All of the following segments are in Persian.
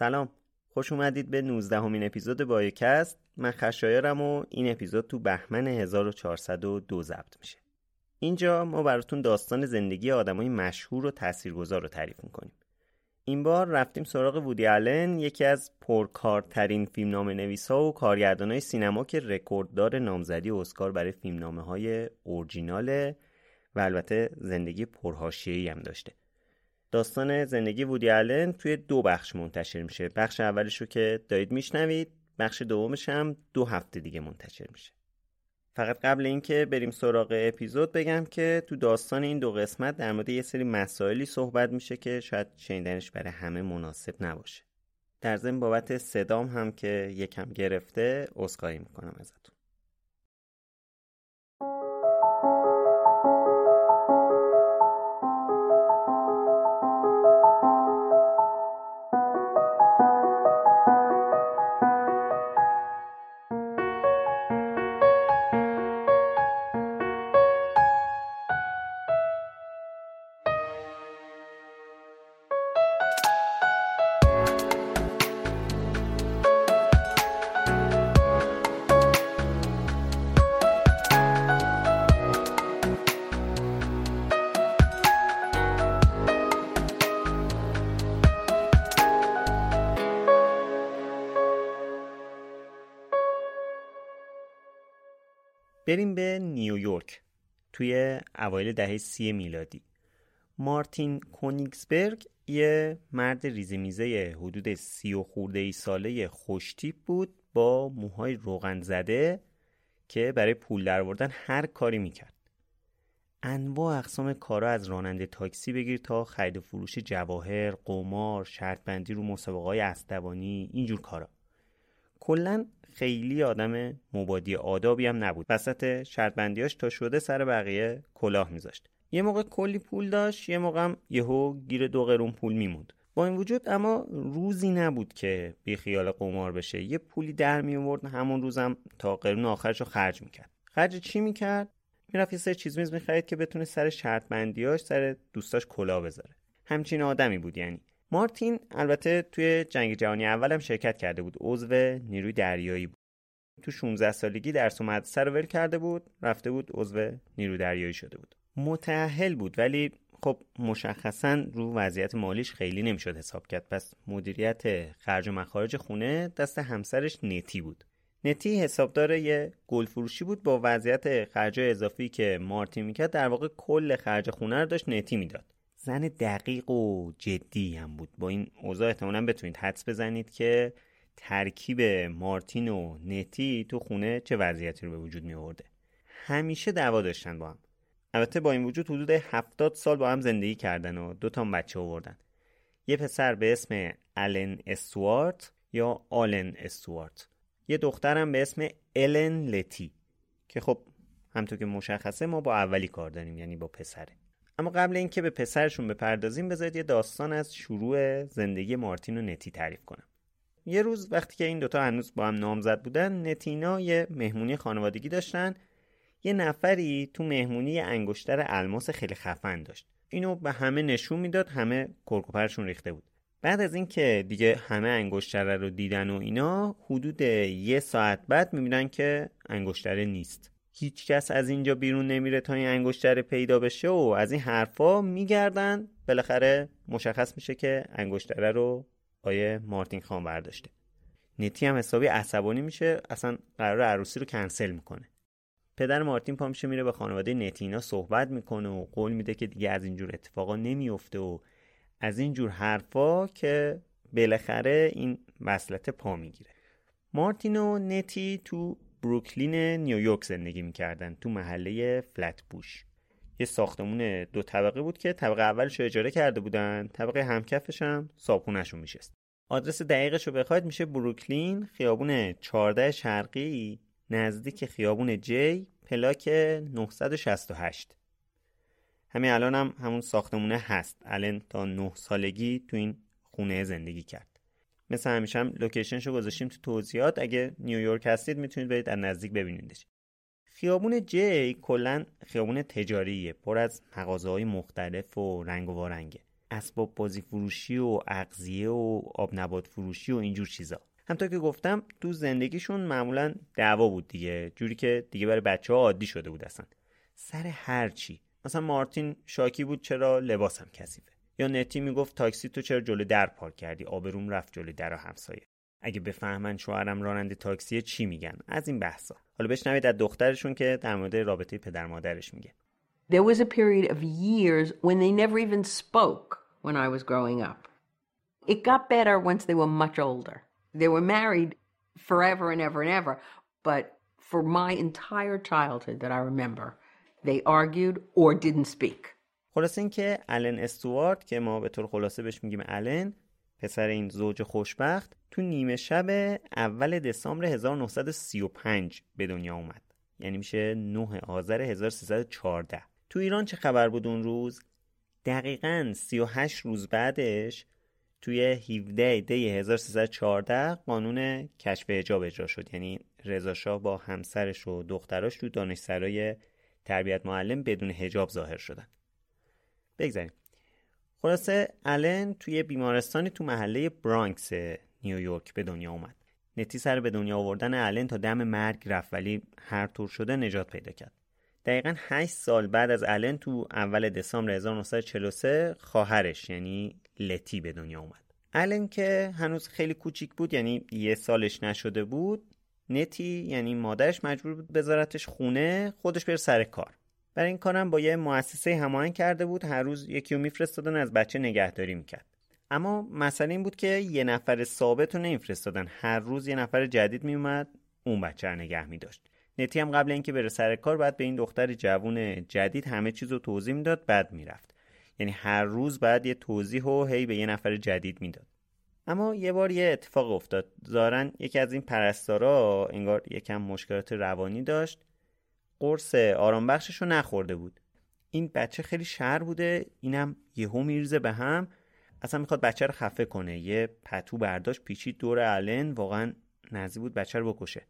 سلام. خوش اومدید به 19 همین اپیزود بایوکست. من خشایارم و این اپیزود تو بهمن 1402 ضبط میشه. اینجا ما براتون داستان زندگی آدمای مشهور و تاثیرگذار رو تعریف می‌کنیم. این بار رفتیم سراغ وودی آلن یکی از پرکارترین فیلمنامه نویسا و کارگردانای سینما که رکورددار نامزدی اسکار برای فیلمنامه های اورجیناله و البته زندگی پرهاشیه‌ای هم داشته. داستان زندگی وودی آلن توی دو بخش منتشر میشه. بخش اولش رو که دارید میشنوید بخش دومش هم دو هفته دیگه منتشر میشه. فقط قبل اینکه بریم سراغ اپیزود بگم که تو داستان این دو قسمت در مورد یه سری مسائلی صحبت میشه که شاید شنیدنش برای همه مناسب نباشه. در ضمن بابت صدام هم که یکم گرفته عذرخواهی می‌کنم ازتون. بریم به نیویورک توی اوایل دهه سی میلادی. مارتین کونیگسبرگ یه مرد ریزمیزه حدود سی و خورده ای ساله خوشتیپ بود با موهای روغن زده که برای پول دروردن هر کاری می‌کرد. انواع اقسام کارا از راننده تاکسی بگیر تا خرید فروش جواهر، قمار، شرط بندی رو مسابقه های اینجور کارا. کلا خیلی آدم مبادی آدابی هم نبود. وسط شرط بندیاش تا شده سر بقیه کلاه میذاشت. یه موقع کلی پول داشت یه موقع هم یهو گیر دو قرون پول میموند. با این وجود اما روزی نبود که بی خیال قمار بشه. یه پولی در می آورد همون روزم تا قرون آخرش رو خرج می‌کرد. خرج چی می‌کرد؟ می‌رفت یه سر چیز میز می‌خرید که بتونه سر شرط بندیاش سر دوستاش کلاه بذاره. همچین آدمی بود یعنی. مارتین البته توی جنگ جهانی اول هم شرکت کرده بود. عضو نیروی دریایی بود. تو 16 سالگی درس و مدرسه رو ول کرده بود رفته بود عضو نیروی دریایی شده بود. متأهل بود ولی خب مشخصا رو وضعیت مالیش خیلی نمی‌شد حساب کرد. پس مدیریت خرج و مخارج خونه دست همسرش نتی بود. نتی حسابدار یه گل فروشی بود. با وضعیت خرج اضافی که مارتین می‌کرد در واقع کل خرج خونه رو داشت نتی می‌داد. زن دقیق و جدی هم بود. با این اوضاع احتمالا بتونید حدس بزنید که ترکیب مارتین و نتی تو خونه چه وضعیتی رو به وجود می آورده. همیشه دعوا داشتن با هم. البته با این وجود حدود هفتاد سال با هم زندگی کردن و دو تا بچه آوردن. یه پسر به اسم آلن استوارت یا آلن استوارت. یه دخترم به اسم الن لتی. که خب همطور که مشخصه ما با اولی کار داریم یعنی با پسره. اما قبل اینکه به پسرشون بپردازیم بذارید یه داستان از شروع زندگی مارتین و نتی تعریف کنم. یه روز وقتی که این دوتا هنوز با هم نامزد بودن نتینا یه مهمونی خانوادگی داشتن. یه نفری تو مهمونی انگشتر الماس خیلی خفن داشت. اینو به همه نشون می‌داد همه کرکوپرشون ریخته بود. بعد از اینکه دیگه همه انگشتره رو دیدن و اینا حدود یه ساعت بعد می‌بینن که انگشتره نیست. هیچ کس از اینجا بیرون نمیره تا این انگشتره پیدا بشه و از این حرفا میگردن. بالاخره مشخص میشه که انگشتره رو آیه مارتین خان برداشته. نتی هم حسابی عصبانی میشه اصلا قرار عروسی رو کنسل می‌کنه. پدر مارتین پا میشه میره به خانواده نتینا صحبت می‌کنه و قول میده که دیگه از اینجور اتفاقا نمیفته و از اینجور حرفا که بالاخره این وصلت پا می‌گیره. مارتین و نتی تو بروکلین نیویورک زندگی می‌کردن تو محله فلت بوش یه ساختمون دو طبقه بود که طبقه اولش رو اجاره کرده بودن طبقه همکفش هم صابخونهشون میشست. آدرس دقیقش رو بخواید میشه بروکلین خیابون 14 شرقی نزدیک خیابون جی پلاک 968 همین الان هم همون ساختمونه هست. الان تا 9 سالگی تو این خونه زندگی کرد. مثل همیشه هم لوکیشنش رو گذاشتیم تو توضیحات. اگه نیویورک هستید می‌تونید برید از نزدیک ببینیدش. خیابون جی کلا خیابون تجاریه پر از مغازه مختلف و رنگ و وارنگه. اسباب بازی فروشی و اغذیه و آب نبات فروشی و اینجور چیزا. همطور که گفتم تو زندگیشون معمولا دعوا بود دیگه جوری که دیگه برای بچه ها عادی شده بود اصلا. سر هر چی. مثلا مارتین شاکی بود چرا لباسم کثیفه. یا نتی می‌گفت تاکسی تو چرا جلو در پارک کردی آبروم رفت جلو در همسایه اگه بفهمن شوهرم راننده تاکسی چی میگن از این بحثا حالا بشنوید از دخترشون که در مورد رابطه پدر مادرش میگه There was a period of years when they never even spoke when I was growing up. It got better once they were much older. They were married forever and ever and ever, but for my entire childhood that I remember, they argued or didn't speak. خلاصه اینکه الن استوارت که ما به طور خلاصه بهش میگیم الن پسر این زوج خوشبخت تو نیمه شب اول دسامبر 1935 به دنیا اومد. یعنی میشه 9 آذر 1314 تو ایران چه خبر بود اون روز؟ دقیقا 38 روز بعدش توی 17 دی 1314 قانون کشف حجاب اجرا شد. یعنی رضا با همسرش و دختراش تو دانشسرای تربیت معلم بدون حجاب ظاهر شدن. بگذاریم. خلاصه الن توی بیمارستانی تو محله برانکس نیویورک به دنیا اومد. نتی سر به دنیا آوردن الن تا دم مرگ رفت ولی هر طور شده نجات پیدا کرد. دقیقا 8 سال بعد از الن تو اول دسامبر 1943 خواهرش یعنی لتی به دنیا اومد. الن که هنوز خیلی کوچیک بود یعنی یه سالش نشده بود نتی یعنی مادرش مجبور بود بذارتش خونه خودش بره سر کار. برای این کارم با یه مؤسسه هماهنگ کرده بود هر روز یکی رو میفرستادن از بچه نگهداری می‌کرد. اما مسئله این بود که یه نفر ثابت رو نمیفرستادن. هر روز یه نفر جدید میومد اون بچه رو نگه میداشت. نتی هم قبل اینکه بره سر کار بعد به این دختر جوون جدید همه چیز رو توضیح می‌داد بعد می‌رفت. یعنی هر روز بعد یه توضیح و هی به یه نفر جدید می‌داد. اما یه بار یه اتفاق افتاد. زارن یکی از این پرستارا انگار یکم مشکلات روانی داشت. قرص آرام بخشش رو نخورده بود. این بچه خیلی شر بوده اینم یهو میریزه به هم. اصلا می‌خواد بچه رو خفه کنه. یه پتو برداشت پیچید دور الن واقعا نزدیک بود بچه رو بکشه.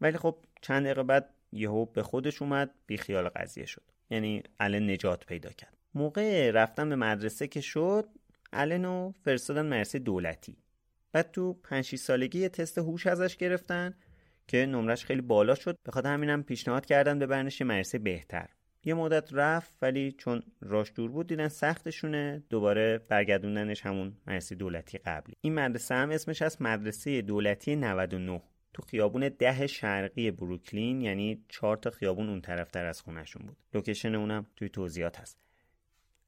ولی خب چند دقیقه بعد یهو به خودش اومد بی خیال قضیه شد. یعنی الن نجات پیدا کرد. موقع رفتن به مدرسه که شد النو فرستادن مدرسه دولتی. بعد تو 5 سالگی تست هوش ازش گرفتن. که نمرش خیلی بالا شد. بخاطر همینم پیشنهاد کردن ببرنش یه مدرسه بهتر. یه مدت رفت ولی چون راش دور بود دیدن سختشونه. دوباره برگردوندنش همون مدرسه دولتی قبلی. این مدرسه هم اسمش از مدرسه دولتی 99 تو خیابون ده شرقی بروکلین یعنی چهار تا خیابون اون طرفتر از خونشون بود. لوکیشن اونم توی توضیحات هست.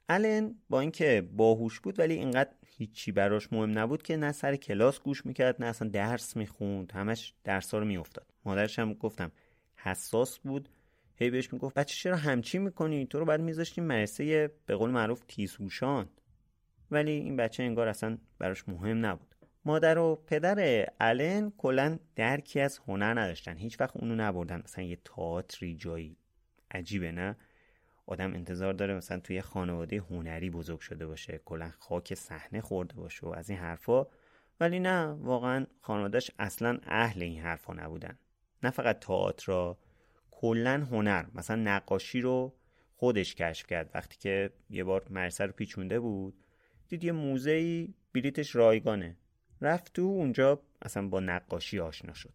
الن با اینکه باهوش بود ولی اینقدر هیچی براش مهم نبود که نه سر کلاس گوش می‌کرد نه اصلا درس می‌خوند. همش درسا رو میافتاد. مادرش هم گفتم حساس بود. هی بهش می‌گفت بچه چرا همچی می‌کنی؟ تو رو بعد میذاشتیم مرسه به قول معروف تیزهوشان. ولی این بچه انگار اصلا براش مهم نبود. مادر و پدر الن کلا درکی از هنر نداشتن. هیچ وقت اونو نبردن. مثلا یه تئاتری جایی. عجیبه نه؟ آدم انتظار داره مثلا توی خانواده هنری بزرگ شده باشه کلا خاک صحنه خورده باشه و از این حرفا. ولی نه واقعا خانوادهش اصلا اهل این حرفا نبودن. نه فقط تئاتر را کلا هنر مثلا نقاشی رو خودش کشف کرد. وقتی که یه بار مرسه رو پیچونده بود دید یه موزه بلیتش رایگانه. رفت تو اونجا اصلا با نقاشی آشنا شد.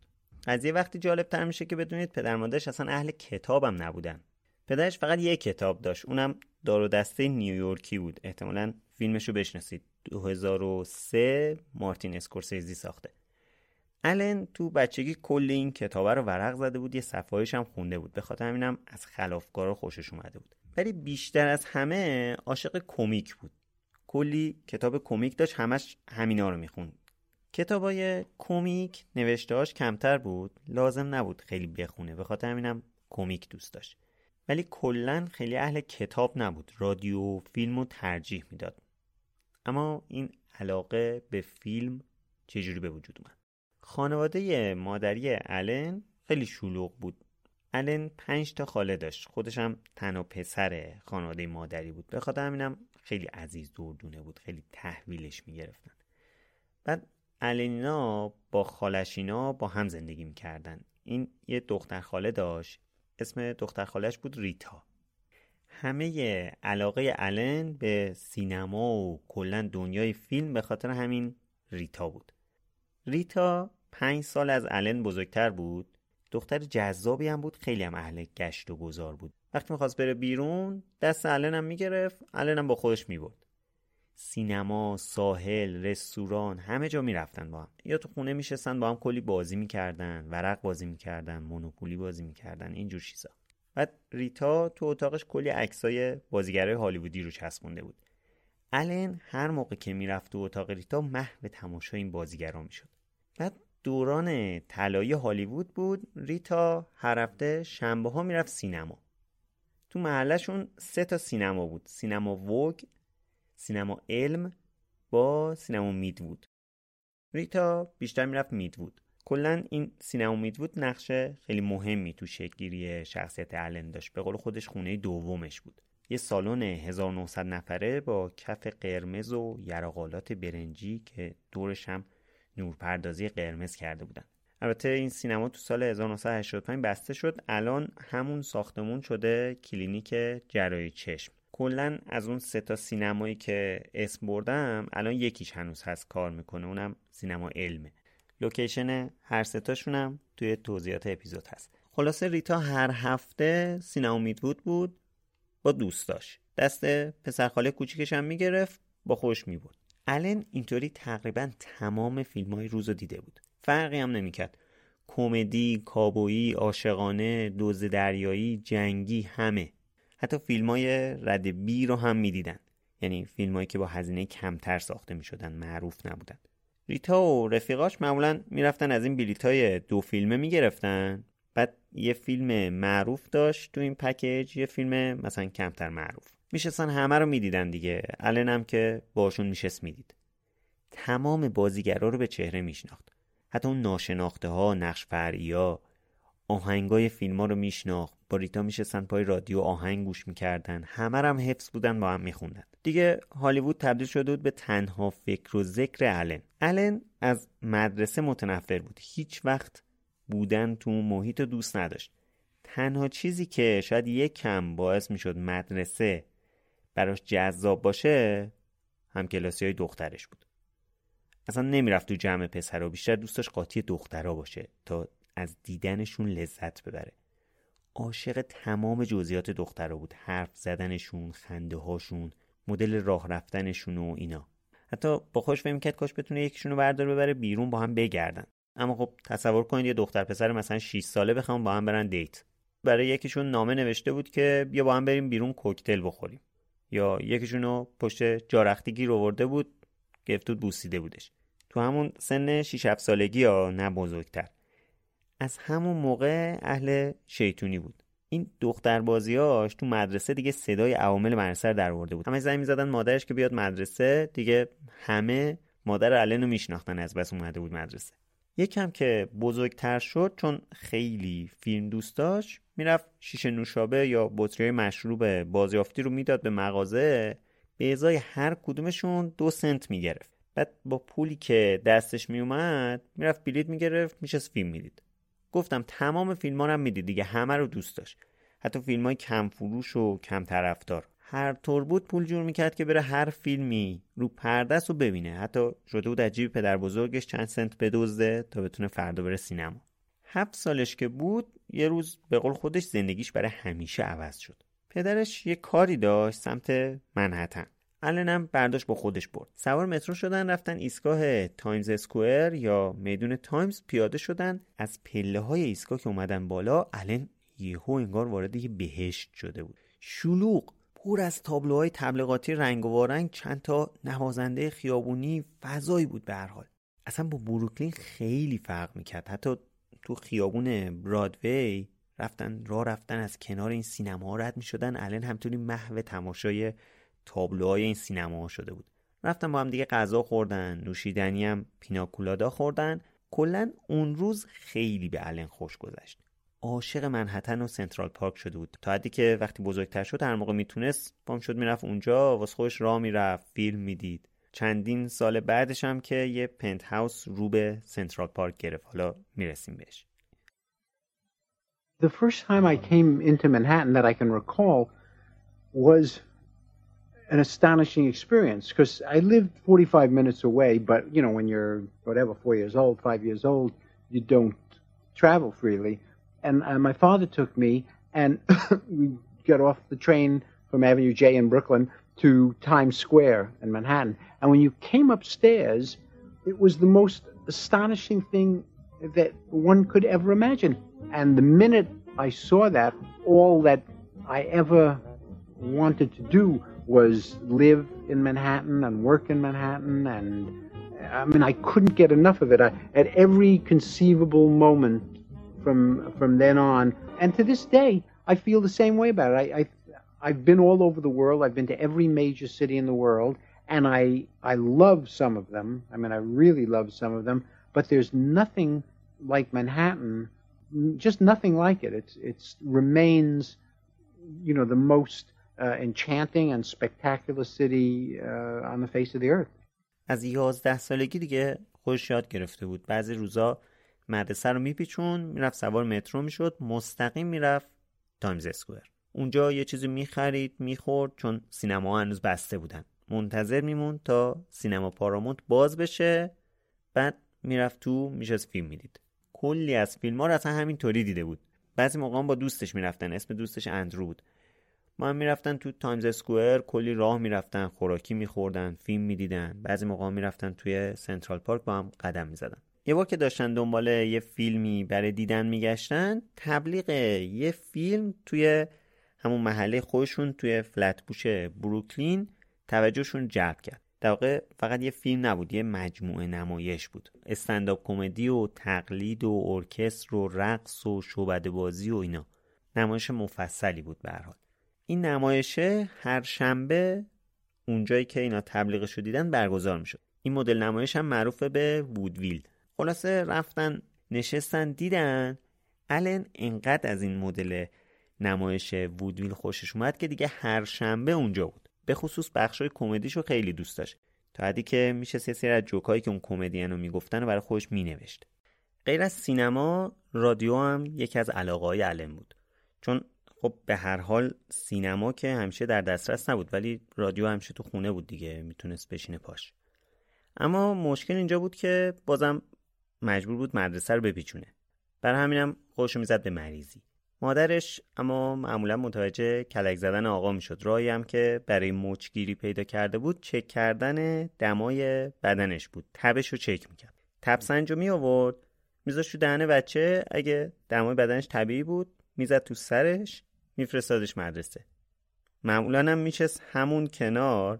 از یه وقتی جالب تر میشه که بدونید پدر مادرش اصلا اهل کتابم نبودن. پدرش فقط یه کتاب داشت اونم دار و دسته نیویورکی بود. احتمالا فیلمش رو بشناسید 2003 مارتین اسکورسیزی ساخته. الن تو بچگی کل این کتاب رو ورق زده بود یه صفایش هم خونده بود. به خاطر همینم از خلافکارا خوشش اومده بود. ولی بیشتر از همه عاشق کمیک بود. کلی کتاب کمیک داشت همش همینا رو می‌خوند. کتابای کمیک نوشتهاش کمتر بود. لازم نبود خیلی بخونه. به خاطر همینم کمیک دوست داشت. ولی کلا خیلی اهل کتاب نبود. رادیو و فیلم رو ترجیح می‌داد. اما این علاقه به فیلم چجوری به وجود اومد؟ خانواده مادری الن خیلی شلوغ بود. الن پنج تا خاله داشت. خودش هم تنها پسر خانواده مادری بود. به خاطر همینم خیلی عزیز دردونه بود. خیلی تحویلش می‌گرفتن. بعد النینا با خالشینا با هم زندگی می‌کردن. این یه دختر خاله داشت. اسم دختر خالش بود ریتا. همه علاقه الن به سینما و کلا دنیای فیلم به خاطر همین ریتا بود. ریتا پنج سال از الن بزرگتر بود. دختر جذابی هم بود خیلی هم اهل گشت و گذار بود. وقتی می‌خواست بره بیرون دست الن هم می‌گرفت. الن هم با خودش می‌برد. سینما، ساحل، رستوران همه جا می‌رفتن با هم. یا تو خونه میشستن با هم کلی بازی می‌کردن ورق بازی می‌کردن مونوپولی بازی می‌کردن اینجور چیزا. بعد ریتا تو اتاقش کلی عکسای بازیگرای هالیوودی رو چسبونده بود. الن هر موقع که می‌رفت تو اتاق ریتا محو تماشای این بازیگرا می‌شد. بعد دوران طلایی هالیوود بود ریتا هر هفته شنبه ها می‌رفت سینما. تو محلشون سه تا سینما بود. سینما ووگ سینما علم با سینما میدوود. ریتا بیشتر می‌رفت میدوود. کلا این سینما میدوود نقش خیلی مهمی تو شکلگیری شخصیت الن داشت. به قول خودش خونه دومش بود. یه سالن 1900 نفره با کف قرمز و یراقالات برنجی که دورش هم نورپردازی قرمز کرده بودن. البته این سینما تو سال 1985 بسته شد. الان همون ساختمون شده کلینیک جراحی چشم. کلا از اون سه تا سینمایی که اسم بردم الان یکیش هنوز هست کار می‌کنه اونم سینما علمه. لوکیشن هر تاشون هم توی توضیحات اپیزود هست. خلاصه ریتا هر هفته سینما میدوود بود با دوستاش. دست پسرخاله کوچیکش هم می‌گرفت با خوش میبود الن اینطوری تقریبا تمام فیلم های روز رو دیده بود. فرقی هم نمی‌کرد. کمدی، کابویی، عاشقانه، دوز دریایی، جنگی همه. حتی فیلم های رد بی رو هم می‌دیدن. یعنی فیلم که با هزینه کمتر ساخته می شدن معروف نبودن. ریتا و رفیقاش معمولا می‌رفتن از این بلیت های دو فیلمه می‌گرفتن. بعد یه فیلم معروف داشت تو این پکیج یه فیلم مثلا کمتر معروف. میشستن همه رو می‌دیدن دیگه. الان هم که باشون میشست می‌دید. تمام بازیگرا رو به چهره میشناخت. حتی اون ناشناخته ها نقش فرعیا آهنگای فیلم ها رو میشناخت. با ریتا میشستن پای رادیو آهنگ گوش می‌کردن. همه هم حفظ بودن با هم میخوندن. دیگه هالیوود تبدیل شده بود به تنها فکر و ذکر الن الن از مدرسه متنفر بود. هیچ وقت بودن تو محیط دوست نداشت. تنها چیزی که شاید یک کم باعث می‌شد مدرسه براش جذاب باشه هم کلاسی های دخترش بود. اصلا نمی‌رفت تو جمع پسر و بیشتر دوستش قاطی دخترها باشه تا از دیدنشون لذت ببره. عاشق تمام جزئیات دخترها بود. حرف زدنشون خنده هاشون مدل راه رفتنشون و اینا. حتی با خوش فهم کرد کاش بتونه یکیشونو بردار ببره بیرون با هم بگردن. اما خب تصور کنید یه دختر پسر مثلا 6 ساله بخوام با هم برن دیت. برای یکیشون نامه نوشته بود که بیا با هم بریم بیرون کوکتل بخوریم. یا یکیشونو پشت جارختی گیر آورده بود گفتود بوسیده بودش. تو همون سن 6 7 سالگی ها نه بزرگتر. از همون موقع اهل شیطونی بود. این دختر بازیاش تو مدرسه دیگه صدای عوامل مدرسه در بود. همه زنگ می‌زدن مادرش که بیاد مدرسه. دیگه همه مادر علن رو میشناختن از بس اومده بود مدرسه. یکم که بزرگتر شد چون خیلی فیلم دوست داشت می‌رفت شیشه نوشابه یا بطری مشروب بازیافتی رو می‌داد به مغازه. به ازای هر کدومشون دو سنت می‌گرفت. بعد با پولی که دستش میومد می‌رفت بلیت می‌گرفت میشه فیلم می‌دید. گفتم تمام فیلم هم می‌دید دیگه همه رو دوست داشت. حتی فیلم های کم فروش و کم طرفدار هر طور بود پول جور می‌کرد که بره هر فیلمی رو پردست رو ببینه. حتی شده بود از پدر بزرگش چند سنت بدزده تا بتونه فردا بره سینما. هفت سالش که بود یه روز به قول خودش زندگیش برای همیشه عوض شد. پدرش یه کاری داشت سمت منهتن. النم برداشت با خودش برد. سوار مترو شدن رفتن ایستگاه تایمز اسکوئر یا میدون تایمز پیاده شدن. از پله های ایستگاه که اومدن بالا الن یهو انگار وارد یه بهشت شده بود. شلوغ پر از تابلوهای تبلیغاتی رنگ و رنگ چند تا نوازنده خیابونی فضایی بود به هر حال. اصلا با بروکلین خیلی فرق می‌کرد. حتی تو خیابون برادوی رفتن راه رفتن از کنار این سینما رد می‌شدن. الان همطوری محو تماشای تابلوهای این سینما شده بود. رفتن با هم دیگه غذا خوردن نوشیدنی هم پیناکولادا خوردن. کلا اون روز خیلی به الن خوش گذشت. عاشق منحتن و سنترال پارک شده بود. تا حدی که وقتی بزرگتر شد هر موقع می‌تونست پام شد می‌رفت اونجا واسه خودش راه می‌رفت فیلم می‌دید. چندین سال بعدش هم که یه پنت هاوس رو به سنترال پارک گرفت. حالا می‌رسیم بهش. The first time I came into Manhattan that I can recall was an astonishing experience because I lived 45 minutes away, but you know, when you're whatever, four years old, five years old, you don't travel freely. And uh, my father took me, and we got off the train from Avenue J in Brooklyn to Times Square in Manhattan. And when you came upstairs, it was the most astonishing thing that one could ever imagine. And the minute I saw that, all that I ever wanted to do was live in Manhattan and work in Manhattan. And I mean, I couldn't get enough of it. I, at every conceivable moment from from then on, and to this day, I feel the same way about it. I, I I've been all over the world. I've been to every major city in the world, and I I love some of them. I mean, I really love some of them. But there's nothing like Manhattan, just nothing like it. It's it's remains, you know, the most enchanting and spectacular city uh, on the face of the earth. از 11 سالگی دیگه خوش یاد گرفته بود. بعضی روزا مدرسه رو میپیچون می‌رفت سوار مترو می‌شد مستقیم می‌رفت تایمز اسکوئر. اونجا یه چیزی می‌خرید می‌خورد چون سینما هنوز بسته بودن. منتظر میمون تا سینما پارامونت باز بشه بعد می‌رفت تو میشست فیلم می‌دید. کلی از فیلم ها رو اصلا همینطوری دیده بود. بعضی موقع با دوستش می‌رفتن اسم دوستش اندرو بود. با هم می‌رفتن تو تایمز اسکوئر کلی راه می‌رفتن خوراکی میخوردن فیلم می‌دیدن. بعضی موقع می‌رفتن توی سنترال پارک با هم قدم می‌زدن. یه بار که داشتن دنبال یه فیلمی برای دیدن میگشتن تبلیغ یه فیلم توی همون محله خودشون توی فلتبوش بروکلین توجهشون جلب کرد. در واقع فقط یه فیلم نبود یه مجموعه نمایش بود. استنداپ کمدی و تقلید و ارکستر و رقص و شعبده بازی و اینا. نمایش مفصلی بود به حال. این نمایشه هر شنبه اونجایی که اینا تبلیغش رو دیدن برگزار می‌شد. این مدل نمایش هم معروف به وودویل. خلاصه رفتن نشستن دیدن. الن انقدر از این مدل نمایش وودویل خوشش اومد که دیگه هر شنبه اونجا بود. به خصوص بخشای کمدیشو خیلی دوست داشت. تا حدی که میشه سه سری از جوکایی که اون کمدین رو می‌گفتن و برای خودش مینوشت. غیر از سینما رادیو هم یکی از علاقه های علم بود. چون خب به هر حال سینما که همیشه در دسترس نبود ولی رادیو همیشه تو خونه بود دیگه می‌تونست بشینه پاش. اما مشکل اینجا بود که بازم مجبور بود مدرسه رو بپیچونه. برای همینم خودشو می‌زد به مریضی. مادرش اما معمولا متوجه کلک زدن آقا می‌شد. راهی هم که برای موچگیری پیدا کرده بود چک کردن دمای بدنش بود. تبش رو چک می‌کرد. تب سنج رو می آورد میذاشت تو دهن بچه اگه دمای بدنش طبیعی بود می‌زد تو سرش. میفرستادش مدرسه. معمولا هم میشست همون کنار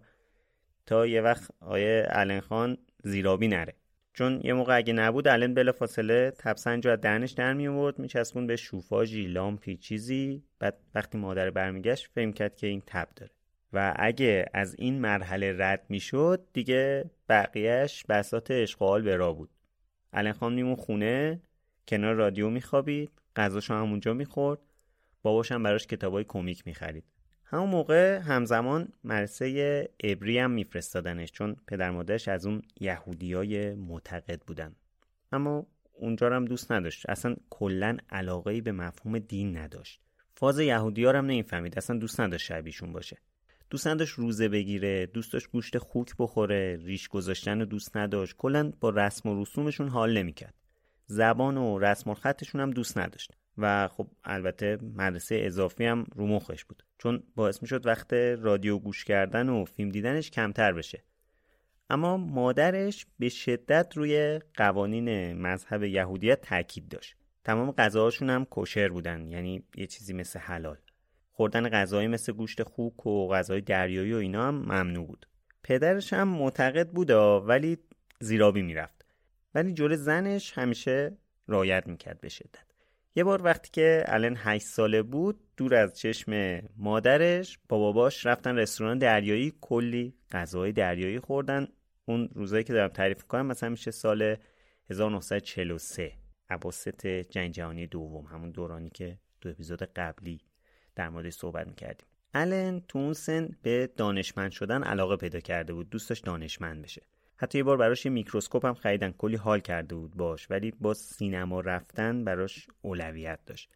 تا یه وقت آیه علن خان زیرابی نره. چون یه موقع اگه نبود الان بلا فاصله تبسنج از دهنش در می آورد میچسبون به شوفاژی لامپی چیزی. بعد وقتی مادر برمیگشت فهم کرد که این تب داره. و اگه از این مرحله رد می‌شد دیگه بقیهش بسات اشغال به را بود. الان خان میمون خونه کنار رادیو میخوابید غذاشو همونجا می‌خورد. باباشم براش کتابای کمیک می‌خرید. همون موقع همزمان مرسه ابری هم میفرستادنش چون پدر مادرش از اون یهودیای معتقد بودن. اما اونجا هم دوست نداشت. اصلا کلا علاقه به مفهوم دین نداشت. فاز یهودی هم نمی‌فهمید. اصلا دوست نداشت شبیشون باشه. دوست نداشت روزه بگیره دوست داشت گوشت خوک بخوره ریش گذاشتن رو دوست نداشت. کلا با رسم و رسومشون حال نمی‌کرد. زبان و رسم و خطشون هم دوست نداشت. و خب البته مدرسه اضافی هم رو مخش بود. چون باعث می‌شد وقت رادیو گوش کردن و فیلم دیدنش کمتر بشه. اما مادرش به شدت روی قوانین مذهب یهودیت تاکید داشت. تمام غذاهاشون هم کوشر بودن یعنی یه چیزی مثل حلال. خوردن غذایی مثل گوشت خوک و غذای دریایی و اینا هم ممنوع بود. پدرش هم معتقد بود ولی زیرابی می‌رفت. ولی جور زنش همیشه رایت می‌کرد به شدت. یه بار وقتی که الان 8 ساله بود دور از چشم مادرش با باباش رفتن رستوران دریایی کلی غذای دریایی خوردن. اون روزایی که دارم تعریف کنم مثلا میشه سال 1943 عباست جنگ جهانی دوم همون دورانی که دو اپیزود قبلی در موردش صحبت می‌کردیم. الن تو اون سن به دانشمند شدن علاقه پیدا کرده بود. دوست داشت دانشمند بشه. حتی یه بار براش یه میکروسکوپ هم خریدن. کلی حال کرده بود باش ولی با سینما رفتن براش اولویت داشت.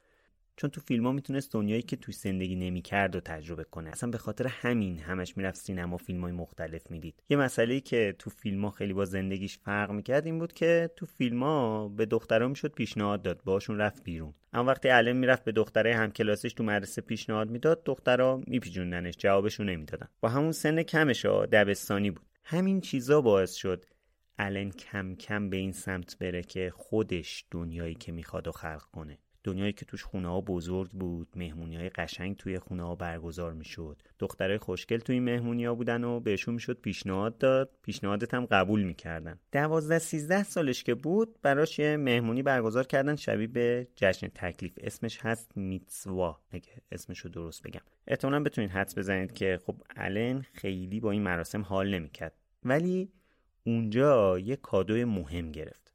چون تو فیلم ها می‌تونست دنیایی که توی زندگی نمی‌کرد و تجربه کنه. اصلا به خاطر همین همش می‌رفت سینما فیلم های مختلف می‌دید. یه مسئله که تو فیلم ها خیلی با زندگیش فرق می‌کرد این بود که تو فیلم ها به دخترها می‌شد پیشنهاد داد باشون رفت بیرون. اما وقتی علم می‌رفت به دختره همکلاسیش تو مدرسه پیشنهاد می‌داد دخترها میپیچوندنش جوابشو نمی‌دادن. با همون سن کمش دبستانی بود. همین چیزا باعث شد الن کم کم به این سمت بره که خودش دنیایی که می‌خواد و خلق کنه. دنیایی که توش خونه ها بزرگ بود مهمونی های قشنگ توی خونه ها برگزار می‌شد. دخترای خوشگل توی مهمونی ها بودن و بهشون می‌شد پیشنهاد داد. پیشنهادت هم قبول می‌کردن. دوازده سیزده سالش که بود براش یه مهمونی برگزار کردن شبیه به جشن تکلیف. اسمش هست میتسوا اگه اسمش رو درست بگم. احتمالا بتونید حدس بزنید که خب الن خیلی با این مراسم حال نمی‌کرد. ولی اونجا یه کادوی مهم گرفت.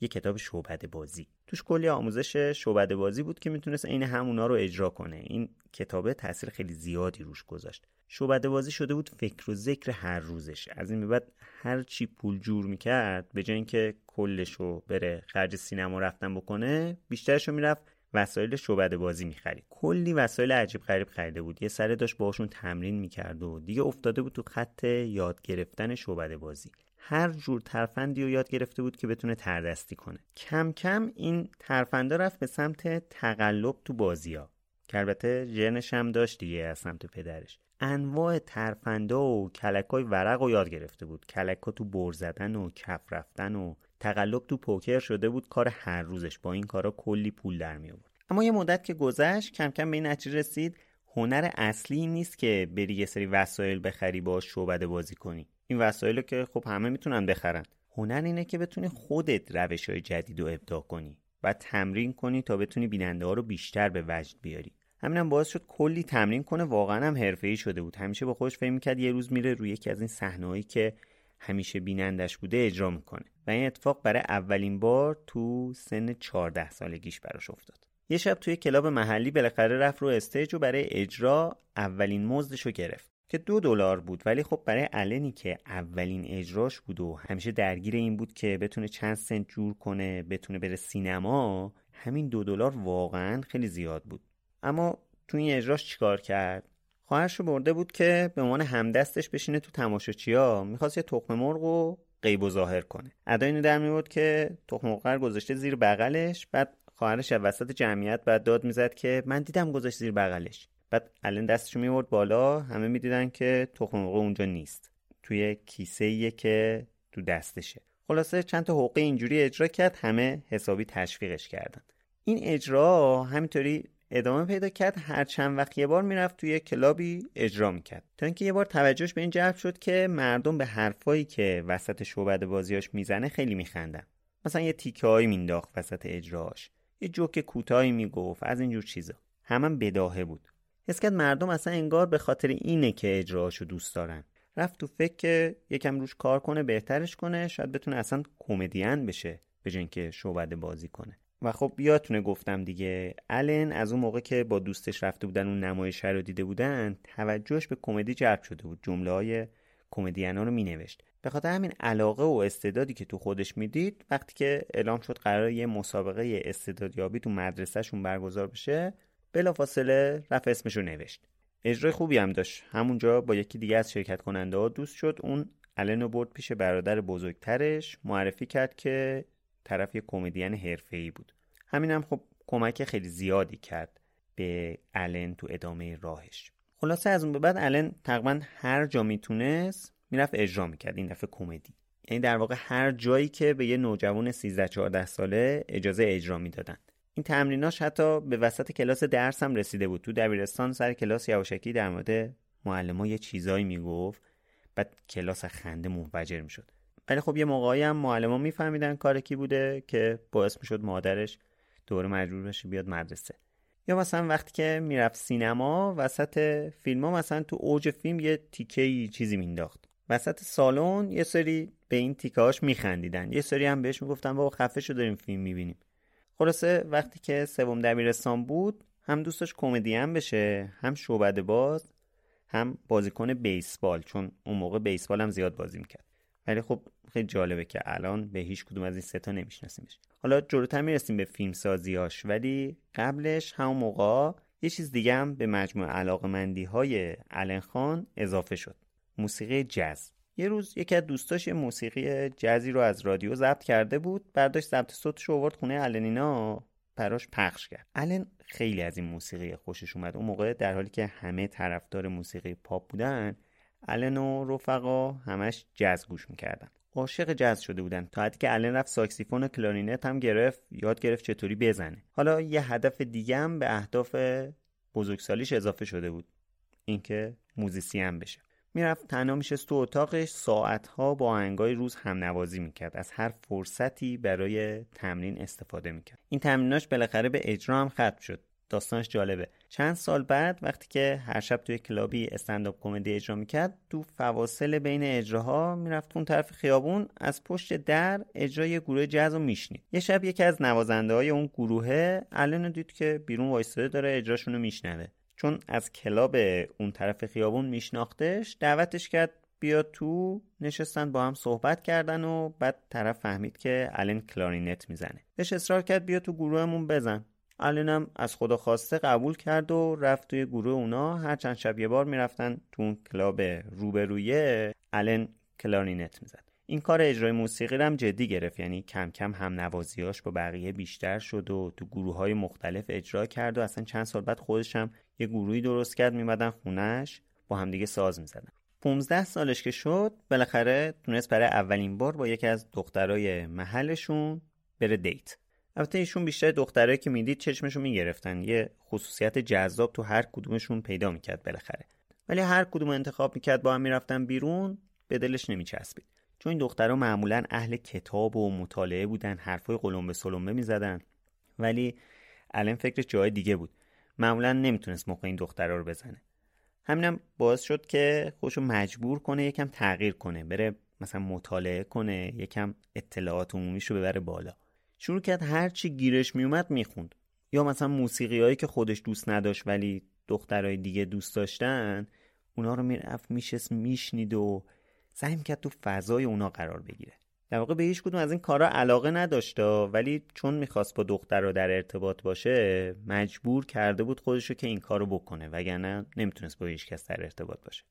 یه کتاب شعبده بازی. توش کلی آموزش شعبده بازی بود که می‌تونست عین همونا رو اجرا کنه. این کتابه تاثیر خیلی زیادی روش گذاشت. شعبده بازی شده بود فکر و ذکر هر روزش. از این به بعد هر چی پول جور می‌کرد به جای اینکه کلش رو بره خرج سینما رفتن بکنه بیشترش رو می‌رفت وسایل شعبده بازی می‌خرید. کلی وسایل عجیب غریب خریده بود. یه سره داشت باشون تمرین می‌کرد و دیگه افتاده بود تو خط یاد گرفتن شعبده بازی. هر جور ترفندی رو یاد گرفته بود که بتونه تردستی کنه. کم کم این ترفندا رفت به سمت تقلب تو بازی ها که البته ژنش هم داشت دیگه از سمت پدرش. انواع ترفندا و کلکای ورق رو یاد گرفته بود. کلکا تو بر زدن و کف رفتن و تقلب تو پوکر شده بود. کار هر روزش با این کارا کلی پول در می آورد. اما یه مدت که گذشت کم کم به این نتیجه رسید هنر اصلی نیست که بری یه سری وسایل بخری با شعبده بازی کنی. این وسایل که خب همه می‌تونن بخرن. هنر اینه که بتونی خودت روش های جدید رو ابداع کنی و تمرین کنی تا بتونی بیننده ها رو بیشتر به وجد بیاری. همینم هم باعث شد کلی تمرین کنه. واقعا هم حرفه‌ای شده بود. همیشه با خودش فکر می‌کرد یه روز میره روی یکی از این صحنه‌هایی که همیشه بینندش بوده اجرا می‌کنه. و این اتفاق برای اولین بار تو سن 14 سالگیش براش افتاد. یه شب توی کلاب محلی بالاخره رفت رو stage و برای اجرا اولین مزدش رو گرفت. که دو دلار بود. ولی خب برای النی که اولین اجراش بود و همیشه درگیر این بود که بتونه چند سنت جور کنه بتونه بره سینما همین دو دلار واقعا خیلی زیاد بود. اما تو این اجراش چیکار کرد؟ خواهرش رو برده بود که به عنوان همدستش بشینه تو تماشاچیا. می‌خواست یه تخم مرغ و غیب و ظاهر کنه. ادا اینو در میورد که تخم مرغ گذاشته زیر بغلش. بعد خواهرش وسط جمعیت بعد داد می‌زد که من دیدم گذاشت زیر بغلش. بعد الان دستشو میورد بالا همه می‌دیدن که تخم مرغ اونجا نیست. توی کیسه که تو دستشه. خلاصه چند تا حقه اینجوری اجرا کرد همه حسابی تشویقش کردن. این اجرا همینطوری ادامه پیدا کرد. هر چند وقت یه بار می‌رفت توی کلابی اجرا می‌کرد. تا اینکه یه بار توجهش به این جلب شد که مردم به حرفایی که وسط شعبد بازیاش می‌زنه خیلی میخندن. مثلا یه تیکه هایی مینداخت وسط اجراش یه جوک کوتاهی می‌گفت از اینجور چیزا. همم بداهه بود. حس کرد مردم اصلا انگار به خاطر اینه که اجراهاشو دوست دارن. رفت تو فکر که یکم روش کار کنه بهترش کنه شاید بتونه اصلا کمدین بشه به جای اینکه شعبده بازی کنه. و خب یادتونه گفتم دیگه الن از اون موقع که با دوستش رفته بودن اون نمایش رو دیده بودن توجهش به کمدی جلب شده بود. جمله های کمدینا رو مینوشت. به خاطر همین علاقه و استعدادی که تو خودش می‌دید وقتی که اعلام شد قرار یه مسابقه استعدادیابی تو مدرسهشون برگزار بشه بلافاصله رفت اسمش رو نوشت. اجرای خوبی هم داشت. همونجا با یکی دیگه از شرکت کننده ها دوست شد. اون الن رو برد پیش برادر بزرگترش. معرفی کرد که طرف یه کمدین حرفه‌ای بود. همین هم خب کمک خیلی زیادی کرد به الن تو ادامه راهش. خلاصه از اون به بعد الن تقریبا هر جا می‌تونست می‌رفت اجرا می‌کرد این دفعه کمدی. یعنی در واقع هر جایی که به یه نوجوان 13 14 ساله اجازه اجرا می‌دادن. این تمریناش حتی به وسط کلاس درس هم رسیده بود. تو دبیرستان سر کلاس یواشکی در مورد معلم یه چیزایی می‌گفت. بعد کلاس خنده منفجر می‌شد. ولی خب یه موقعی هم معلم میفهمیدن کار کی بوده که باعث می‌شد مادرش دوره مجبور بشه بیاد مدرسه. یا مثلا وقتی که می‌رفت سینما وسط فیلم ها مثلا تو اوج فیلم یه تیکه چیزی مینداخت. وسط سالن یه سری به این تیکهاش میخندیدن. یه سری هم بهش می‌گفتن بابا خفه شو داریم فیلم می‌بینیم. خلاصه وقتی که سوم دبیرستان بود هم دوستش کمدین بشه هم شعبده باز هم بازیکن بیسبال چون اون موقع بیسبال هم زیاد بازی می‌کرد. ولی خب خیلی جالبه که الان به هیچ کدوم از این سه تا نمیشناسیمش. حالا جلوتر می‌رسیم به فیلم سازیاش ولی قبلش همون موقع یه چیز دیگه هم به مجموع علاقمندی های الان خان اضافه شد. موسیقی جز یه روز یکی از دوستاش یه موسیقی جزی رو از رادیو ضبط کرده بود برداشت ضبط صوتش رو آورد خونه النینا براش پخش کرد. الن خیلی از این موسیقی خوشش اومد. اون موقع در حالی که همه طرفدار موسیقی پاپ بودن الن و رفقا همش جز گوش می‌کردن. عاشق جز شده بودن. تا حدی که الن رفت ساکسیفون و کلارینت هم گرفت یاد گرفت چطوری بزنه. حالا یه هدف دیگه هم به اهداف بزرگسالیش اضافه شده بود. اینکه موزیسین بشه. می‌رفت تنها میشست تو اتاقش ساعتها با آهنگای روز هم نوازی می‌کرد. از هر فرصتی برای تمرین استفاده می‌کرد. این تمریناش بالاخره به اجرا هم ختم شد. داستانش جالبه. چند سال بعد وقتی که هر شب توی کلابی استنداپ کمدی اجرا می‌کرد تو فواصل بین اجراها می‌رفت اون طرف خیابون از پشت در اجرای گروه جاز رو میشنید. یه شب یکی از نوازنده های اون گروهه الن دید که بیرون وایستاده داره اجراشون رو میشنوه. چون از کلاب اون طرف خیابون میشناختش دعوتش کرد بیا تو نشستن با هم صحبت کردن و بعد طرف فهمید که الن کلارینت می‌زنه. بهش اصرار کرد بیا تو گروهمون بزن. النم از خدا خواسته قبول کرد و رفت توی گروه اونا. هر چند شب یه بار می‌رفتن تو اون کلاب روبرویه الن کلارینت می‌زد. این کار اجرای موسیقی هم جدی گرفت. یعنی کم کم هم نوازیاش با بقیه بیشتر شد و تو گروه های مختلف اجرا کرد و اصلا چند سال بعد خودش هم یه گروهی درست کرد میمدن خونش با همدیگه ساز می‌زدن. 15 سالش که شد بالاخره تونست برای اولین بار با یکی از دخترای محلشون بره دیت. البته ایشون بیشتر دخترایی که می‌دید چشمشون می‌گرفتن. یه خصوصیت جذاب تو هر کدومشون پیدا می‌کرد بالاخره. ولی هر کدوم انتخاب می‌کرد با هم می‌رفتن بیرون به دلش نمیچسبید. چون این دخترها معمولا اهل کتاب و مطالعه بودن حرفای قلمبه سلمبه می‌زدن. ولی الان فکر جای دیگه بود. معمولا نمی‌تونست موقع این دخترها رو بزنه. همینم باعث شد که خودشو مجبور کنه یکم تغییر کنه بره مثلا مطالعه کنه یکم اطلاعات عمومیش رو ببره بالا. شروع کرد هر چی گیرش میومد می‌خوند. یا مثلا موسیقی هایی که خودش دوست نداشت ولی دخترای دیگه دوست داشتن اونا رو می‌رفت میشست میشنید و سعی می‌کرد تو فضای اونا قرار بگیره. در واقع به هیچ کدوم از این کارا علاقه نداشته ولی چون می‌خواست با دختر در ارتباط باشه مجبور کرده بود خودشو که این کارو بکنه وگرنه نمی‌تونست با هیچ کس در ارتباط باشه.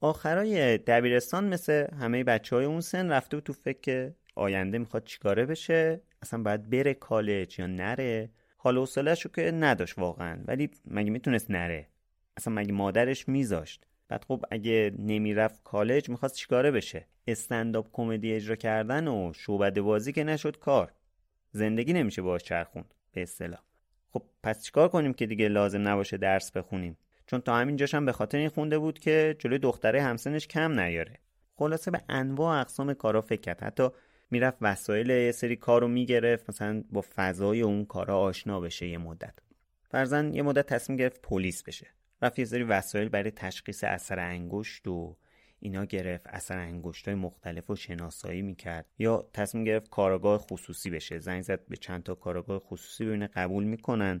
آخرای دبیرستان مثل همه بچه های اون سن رفته بود تو فکر که آینده می‌خواد چیکاره بشه اصلا باید بره کالج یا نره. حال و رو که نداشت واقعا ولی مگه می‌تونست نره؟ اصلا مگه مادرش میذاشت؟ بعد خب اگه نمی‌رفت کالج می‌خواست چیکاره بشه؟ استنداپ کمدی اجرا کردن و شعبده بازی که نشد کار. زندگی نمیشه باش چرخوند به اصطلاح. خب پس چیکار کنیم که دیگه لازم نباشه درس بخونیم؟ چون تا همین هم به خاطر این خونده بود که جلوی دختره همسنش کم نیاره. خلاصه به انواع اقسام کارا فکر کرد. حتی می‌رفت وسایل یه سری کارو می‌گرفت مثلا با فضای اون کارا آشنا بشه یه مدت. فرزن یه مدت تصمیم گرفت پلیس بشه. رفت یه سری وسایل برای تشخیص اثر انگشت و اینا گرفت. اثر انگشتای مختلف و شناسایی می‌کرد. یا تصمیم گرفت کارگاه خصوصی بشه. زنگ زد به چند تا کارگاه خصوصی ببینه قبول می‌کنن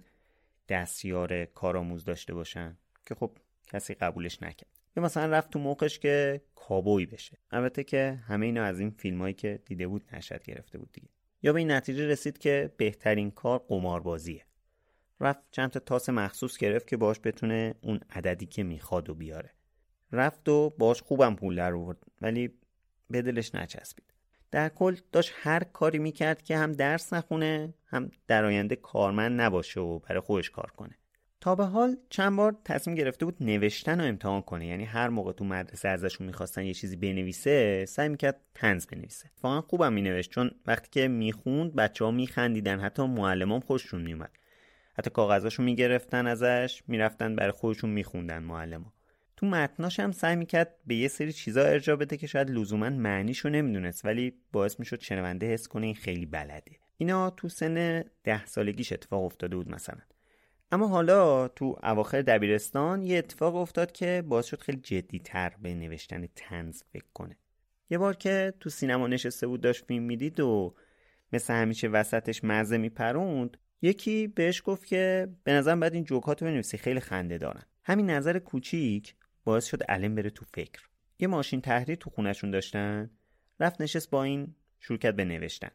دستیار کارآموز داشته باشن. که خب کسی قبولش نکرد. یا مثلا رفت تو موقعش که کابوی بشه. البته که همه اینا از این فیلمایی که دیده بود نشد گرفته بود دیگه. یا به این نتیجه رسید که بهترین کار قماربازیه. رفت چند تا تاس مخصوص گرفت که باش بتونه اون عددی که می‌خواد و بیاره. رفت و باش خوبم پول در آورد ولی به دلش نچسبید. در کل داشت هر کاری می‌کرد که هم درس نخونه هم در آینده کارمند نباشه و برای خودش کار کنه. تا به حال چند بار تصمیم گرفته بود نوشتن رو امتحان کنه. یعنی هر موقع تو مدرسه ازشون می‌خواستن یه چیزی بنویسه سعی می‌کرد تنز بنویسه. واقعا خوبم مینوشت چون وقتی که می‌خوند بچه ها میخندیدن حتی معلمام خوششون میومد حتی کاغذاشو می‌گرفتن ازش می‌رفتن برای خودشون میخوندن معلما تو متناش هم سعی می‌کرد به یه سری چیزا ارجا بده که شاید لزوما معنیشو نمی‌دونست ولی باعث می‌شد شنونده حس کنه این خیلی بلده. اینا تو سن ده سالگیش اتفاق افتاده بود مثلا. اما حالا تو اواخر دبیرستان یه اتفاق افتاد که باعث شد خیلی جدی تر به نوشتن تنز فکر کنه. یه بار که تو سینما نشسته بود داشت فیلم می‌دید و مثل همیشه وسطش مزه میپروند یکی بهش گفت که به نظرم بعد این جوکاتو بنویسی خیلی خنده دارن. همین نظر کوچیک باعث شد علم بره تو فکر. یه ماشین تحریر تو خونشون داشتن رفت نشست با این کرد به نوشتن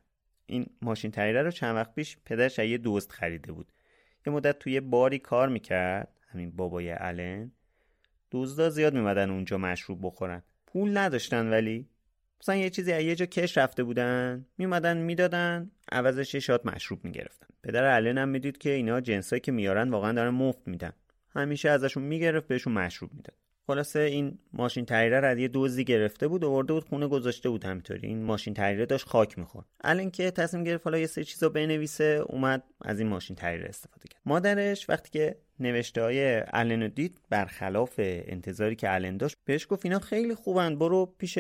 این ماشین تحریره رو چند وقت پیش پدرش یه دوست خریده بود. یه مدت توی باری کار می‌کرد همین بابای علن. دزدا زیاد میمدن اونجا مشروب بخورن. پول نداشتن ولی مثلا یه چیزی از یه جا کش رفته بودن میمدن می‌دادن عوضش یه شات مشروب می‌گرفتن. پدر علن هم می‌دید که اینا جنسایی که میارن واقعا دارن مفت میدن. همیشه ازشون می‌گرفت بهشون مشروب می‌داد. خلاصه این ماشین تحریره رو یه دوزی گرفته بود آورده بود خونه گذاشته بود همینطوری. این ماشین تحریره داشت خاک می‌خورد. الان که تصمیم گرفت حالا یه سری چیزا بنویسه اومد از این ماشین تحریره استفاده کرد. مادرش وقتی که نوشته های الن دید برخلاف انتظاری که الن داشت بهش گفت اینا خیلی خوبن برو پیش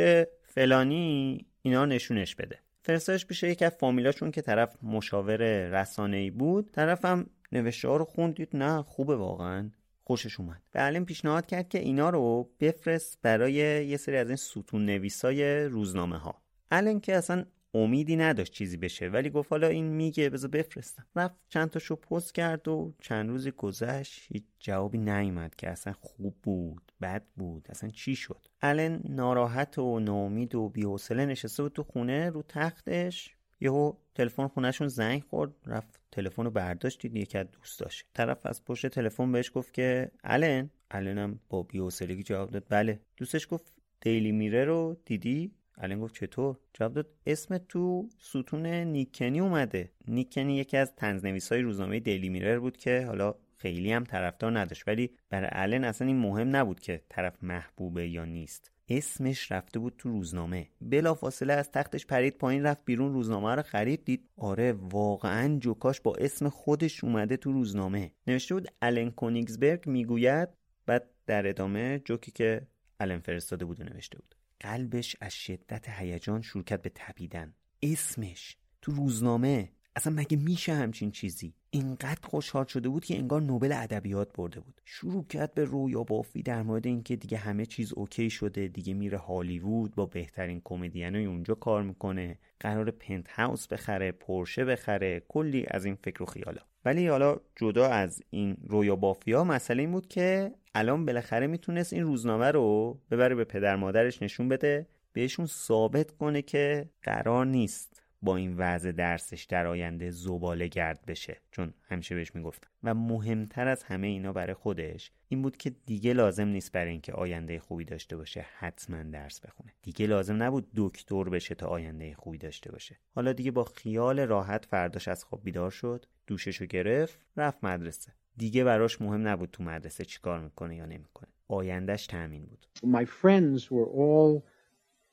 فلانی اینا نشونش بده. فرستادش پیش یکی از فامیلاشون که طرف مشاور رسانه ای بود. طرفم نوشته ها رو خوندید نه خوبه واقعا. خوشش اومد. به علم پیشنهاد کرد که اینا رو بفرست برای یه سری از این ستون نویسای روزنامه ها الان که اصلا امیدی نداشت چیزی بشه ولی گفت حالا این میگه بذار بفرستم. رفت چند تاشو پست کرد و چند روزی گذشت هیچ جوابی نیومد که اصلا خوب بود. بد بود. اصلا چی شد؟ الان ناراحت و ناامید و بی‌حوصله نشسته بود تو خونه رو تختش. یهو تلفن خونهشون زنگ خورد. رفت تلفن رو برداشت دید یکی از دوستاش. طرف از پشت تلفن بهش گفت که الن النم با بی‌حوصلگی جواب داد. بله. دوستش گفت دیلی میره رو دیدی؟ الان گفت چطور؟ جواب داد اسم تو ستون نیکنی اومده. نیکنی یکی از تنزنویس های روزنامه دیلی میرر بود که حالا خیلی هم طرفدار نداشت. ولی برای الن اصلا این مهم نبود که طرف محبوبه یا نیست. اسمش رفته بود تو روزنامه. بلافاصله از تختش پرید پایین رفت بیرون روزنامه رو خرید دید. آره واقعا جوکاش با اسم خودش اومده تو روزنامه. نوشته بود الن کونیگزبرگ می‌گوید بعد در ادامه جوکی که الن فرستاده بود نوشته بود. قلبش از شدت هیجان شروع کرد به تپیدن. اسمش تو روزنامه. اصلا مگه میشه همچین چیزی؟ اینقدر خوشحال شده بود که انگار نوبل ادبیات برده بود. شروع کرد به رویا بافی در مورد اینکه دیگه همه چیز اوکی شده دیگه میره هالیوود با بهترین کمدینای اونجا کار می‌کنه قرار پنت هاوس بخره پرشه بخره کلی از این فکر و خیالا. ولی حالا جدا از این رویا بافی ها مسئله این بود که الان بالاخره می‌تونست این روزنامه رو ببره به پدر مادرش نشون بده بهشون ثابت کنه که قرار نیست. با این وضع درسش در آینده زباله گرد بشه چون همیشه بهش می‌گفتم. و مهمتر از همه اینا برای خودش این بود که دیگه لازم نیست برای اینکه آینده خوبی داشته باشه حتما درس بخونه. دیگه لازم نبود دکتر بشه تا آینده خوبی داشته باشه. حالا دیگه با خیال راحت فرداش از خواب بیدار شد دوششو گرفت رفت مدرسه. دیگه براش مهم نبود تو مدرسه چیکار می‌کنه یا نمی‌کنه. آیندهش تامین بود. My friends were all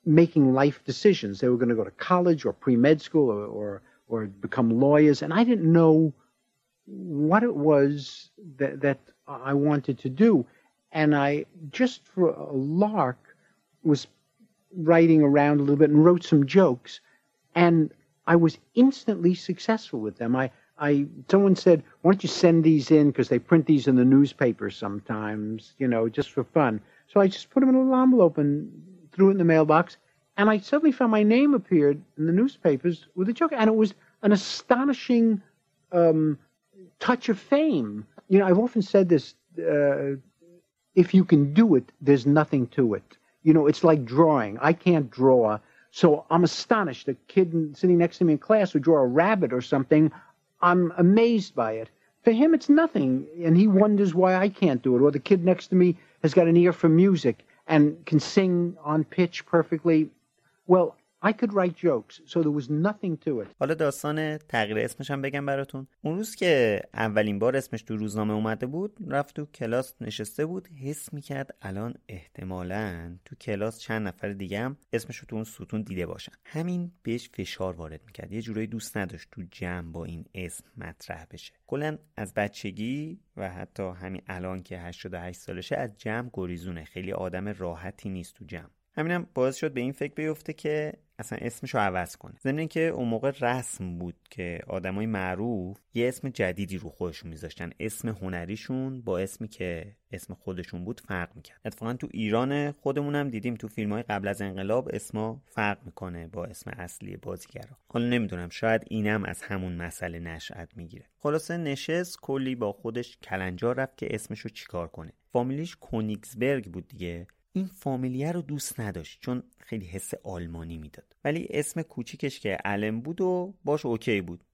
making life decisions. They were going to go to college or pre med school or, or, or become lawyers. And I didn't know what it was that, that I wanted to do. And I just for a lark was writing around a little bit and wrote some jokes. And I was instantly successful with them. I, I, someone said, why don't you send these in? Because they print these in the newspaper sometimes, you know, just for fun. So I just put them in a little envelope and threw it in the mailbox, and I suddenly found my name appeared in the newspapers with a joke, and it was an astonishing um, touch of fame. You know, I've often said this: uh, if you can do it, there's nothing to it. You know, it's like drawing. I can't draw, so I'm astonished. A kid sitting next to me in class would draw a rabbit or something. I'm amazed by it. For him, it's nothing, and he wonders why I can't do it. Or the kid next to me has got an ear for music and can sing on pitch perfectly. Well, I could write jokes, so there was nothing to it. حالا داستان تغییر اسمش هم بگم براتون. اون روز که اولین بار اسمش تو روزنامه اومده بود، رفت تو کلاس نشسته بود، حس می‌کرد الان احتمالا تو کلاس چند نفر دیگه هم اسمش رو تو اون ستون دیده باشن. همین بهش فشار وارد می‌کرد. یه جورایی دوست نداشت تو جمع با این اسم مطرح بشه. کلا از بچگی و حتی همین الان که 88 سالشه از جمع گریزونه. خیلی آدم راحتی نیست تو جمع. همینم باعث شد به این فکر بیفته که اصلا اسمشو عوض کنه. ضمن اینکه اون موقع رسم بود که آدمای معروف یه اسم جدیدی رو خودشون میذاشتن. اسم هنریشون با اسمی که اسم خودشون بود فرق می‌کرد. اتفاقا تو ایران خودمونم دیدیم تو فیلم های قبل از انقلاب اسما فرق می‌کنه با اسم اصلی بازیگرا. حالا نمی‌دونم شاید اینم از همون مسئله نشأت می‌گیره. خلاصه نشست کلی با خودش کلنجار رفت که اسمشو چیکار کنه. فامیلیش کونیکسبرگ بود دیگه. این فامیلیه رو دوست نداشت چون خیلی حس آلمانی می‌داد. ولی اسم کوچیکش که الن بود و باش اوکی بود.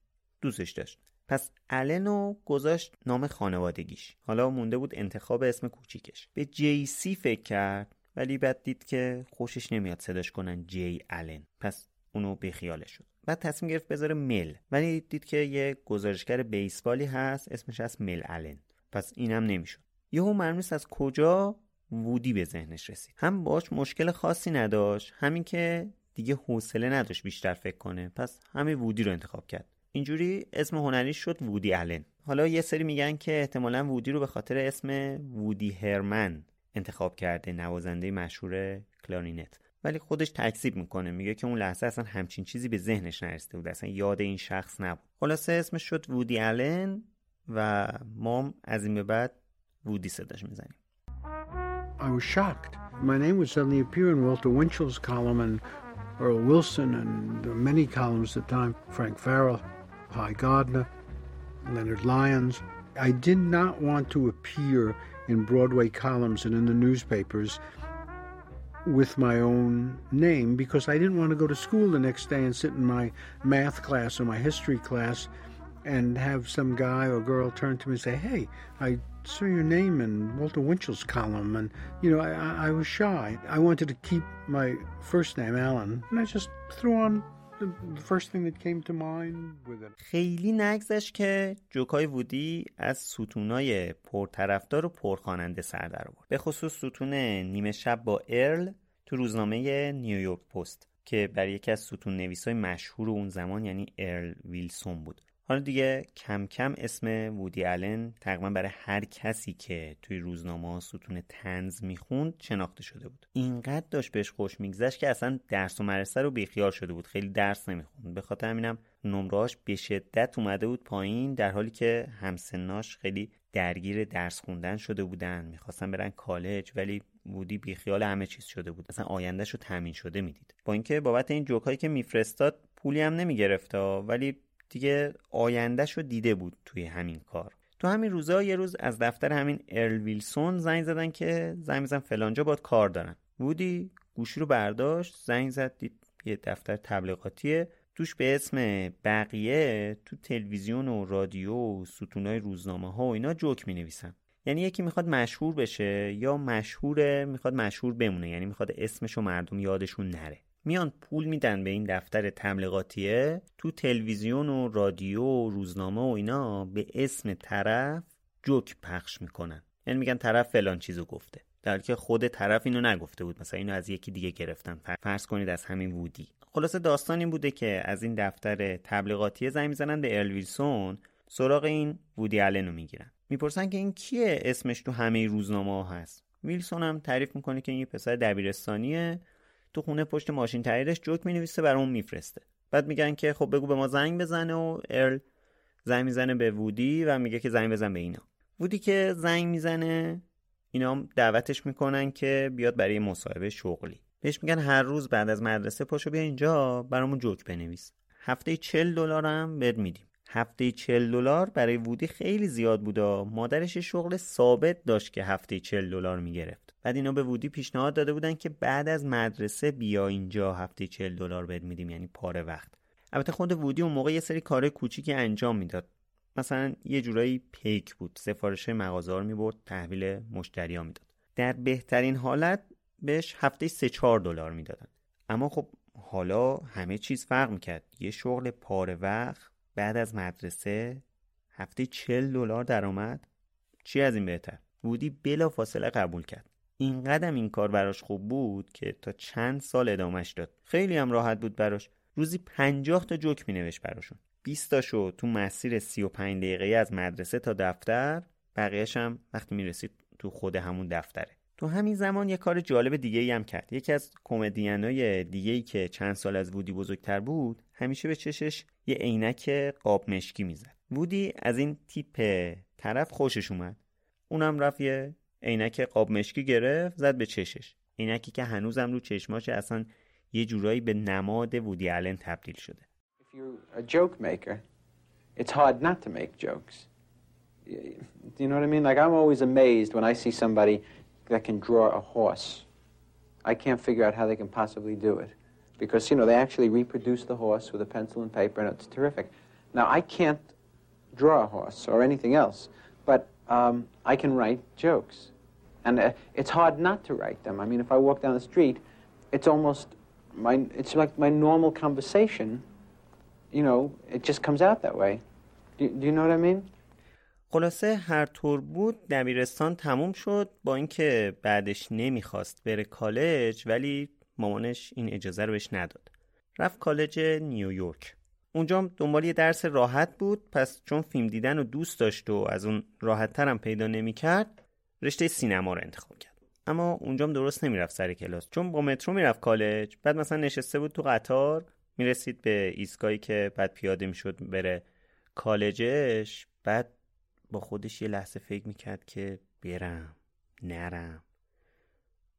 دوستش داشت. پس الن رو گذاشت نام خانوادگیش. حالا مونده بود انتخاب اسم کوچیکش. به جی سی فکر کرد ولی بعد دید که خوشش نمیاد صداش کنن جی الن پس اونو به خیالش شد. بعد تصمیم گرفت بذاره مل. ولی دید که یه گزارشگر بیسبالی هست اسمش از مل الن پس اینم نمی‌شد. یهو معلوم از کجا وودی به ذهنش رسید. هم باش مشکل خاصی نداشت همین که دیگه حوصله نداشت بیشتر فکر کنه. پس همین وودی رو انتخاب کرد. اینجوری اسم هنری شد وودی آلن. حالا یه سری میگن که احتمالا وودی رو به خاطر اسم وودی هرمن انتخاب کرده نوازنده مشهور کلارینت. ولی خودش تکذیب می‌کنه میگه که اون لحظه اصلا همچین چیزی به ذهنش نرسیده بود اصلا یاد این شخص نبود. خلاصه اسمش شد وودی آلن و ما از این به بعد وودی صداش می‌زنیم. I was shocked. My name would suddenly appear in Walter Winchell's column and Earl Wilson and many columns at the time, Frank Farrell, Pye Gardner, Leonard Lyons. I did not want to appear in Broadway columns and in the newspapers with my own name because I didn't want to go to school the next day and sit in my math class or my history class and have some guy or girl turn to me and say, Hey, I saw your name in Walter Winchell's column, and you know, I, I was shy. I wanted to keep my first name, Alan, and I just threw on the first thing that came to mind with it. خیلی نگذشت که جوکای وودی از ستونای پرطرفدار و پرخواننده سر در آورد. به خصوص ستون نیمه شب با ارل تو روزنامه نیویورک پست که برای یکی از ستون نویسای مشهور اون زمان یعنی ارل ویلسون بود. حالا دیگه کم کم اسم وودی آلن تقریبا برای هر کسی که توی روزنامه ستون تنز می‌خوند شناخته شده بود. اینقدر داشت بهش خوش میگذشت که اصلا درس و مدرسه رو بیخیال شده بود. خیلی درس نمی‌خوند. به خاطر همینم نمرهاش به شدت اومده بود پایین در حالی که همسناش خیلی درگیر درس خوندن شده بودن. می‌خواستن برن کالج ولی وودی بیخیال همه چیز شده بود. اصلا آیندهش رو تامین شده می‌دید. با اینکه بابت این جوکایی که میفرستاد پولی هم نمی‌گرفت ولی دیگه آیندهش رو دیده بود توی همین کار. تو همین روزا یه روز از دفتر همین ارل ویلسون زنگ زدن که زنگ میزن فلانجا باد کار دارن. وودی گوشی رو برداشت زنگ زد دید یه دفتر تبلیغاتیه. توش به اسم بقیه تو تلویزیون و رادیو و ستونای روزنامه ها و اینا جوک می نویسن یعنی یکی می‌خواد مشهور بشه یا مشهوره می‌خواد مشهور بمونه. یعنی می‌خواد اسمش و مردم یادشون نره. میان پول میدن به این دفتر تبلیغاتیه تو تلویزیون و رادیو و روزنامه و اینا به اسم طرف جوک پخش می‌کنن. یعنی میگن طرف فلان چیزو گفته. در که خود طرف اینو نگفته بود. مثلا اینو از یکی دیگه گرفتن فرض کنید از همین وودی. خلاصه داستان این بوده که از این دفتر تبلیغاتی زنگ می‌زنن به ارل ویلسون سراغ این وودی آلن رو می‌گیرن. می‌پرسن که این کیه؟ اسمش تو همه روزنامه ها هست. ویلسون هم تعریف می‌کنه که این یه پسر دبیرستانیه. تو خونه پشت ماشین تاییدش جوک می‌نویسه برای اون میفرسته. بعد میگن که خب بگو به ما زنگ بزنه و ارل زنگ می‌زنه به وودی و میگه که زنگ بزن به اینا. وودی که زنگ می‌زنه اینا دعوتش می‌کنن که بیاد برای مصاحبه شغلی. بهش میگن هر روز بعد از مدرسه پاشو بیا اینجا برامون جوک بنویس. هفته 40 دلار هم بهت میدیم. هفته 40 دلار برای وودی خیلی زیاد بودا مادرش شغل ثابت داشت که هفته 40 دلار می‌گرفت. بعد اینا به وودی پیشنهاد داده بودن که بعد از مدرسه بیا اینجا هفته 40 دلار بهت میدیم یعنی پاره وقت. البته خود وودی اون موقع یه سری کار کوچیکی انجام می‌داد. مثلا یه جورایی پیک بود سفارش مغازه می‌برد تحویل مشتریا می‌داد. در بهترین حالت بهش هفته 3 4 دلار می‌دادن. اما خب حالا همه چیز فرق می‌کرد. یه شغل پاره وقت بعد از مدرسه هفته 40 دلار درآمد. چی از این بهتر؟ وودی بلا فاصله قبول کرد. این قدم این کار براش خوب بود که تا چند سال ادامش داد. خیلی هم راحت بود براش. روزی 50 تا جوک می نوشت براشون. 20 تاشو تو مسیر 35 دقیقه از مدرسه تا دفتر. بقیهش هم وقتی می رسید تو خود همون دفتره. تو همین زمان یه کار جالب دیگه ای هم کرد. یکی از کمدینای دیگه ای که چند سال از وودی بزرگتر بود همیشه به چشش یه عینک قاب مشکی می‌زد وودی از این تیپ طرف خوشش اومد اونم رفت یه عینک قاب مشکی گرفت زد به چشش عینکی که هنوزم رو چشماش اصلا یه جورایی به نماد وودی آلن تبدیل شده. Do you know what I mean? Like I'm always amazed when I see somebody that can draw a horse. I can't figure out how they can possibly do it. Because, you know, they actually reproduce the horse with a pencil and paper, and it's terrific. Now, I can't draw a horse or anything else, but um, I can write jokes. And uh, it's hard not to write them. I mean, if I walk down the street, it's almost my, it's like my normal conversation, you know, it just comes out that way. Do, do you know what I mean? خلاصه هر طور بود دبیرستان تموم شد با اینکه بعدش نمیخواست بره کالج ولی مامانش این اجازه رو بهش نداد. رفت کالج نیویورک اونجا دنبال یه درس راحت بود پس چون فیلم دیدن رو دوست داشت و از اون راحت ترم پیدا نمی‌کرد رشته سینما رو انتخاب کرد. اما اونجام درست نمی‌رفت سر کلاس. چون با مترو می‌رفت کالج بعد مثلا نشسته بود تو قطار می‌رسید به ایستگاهی که بعد پیاده می‌شد بره کالجش بعد با خودش یه لحظه فکر می‌کرد که برم نرم.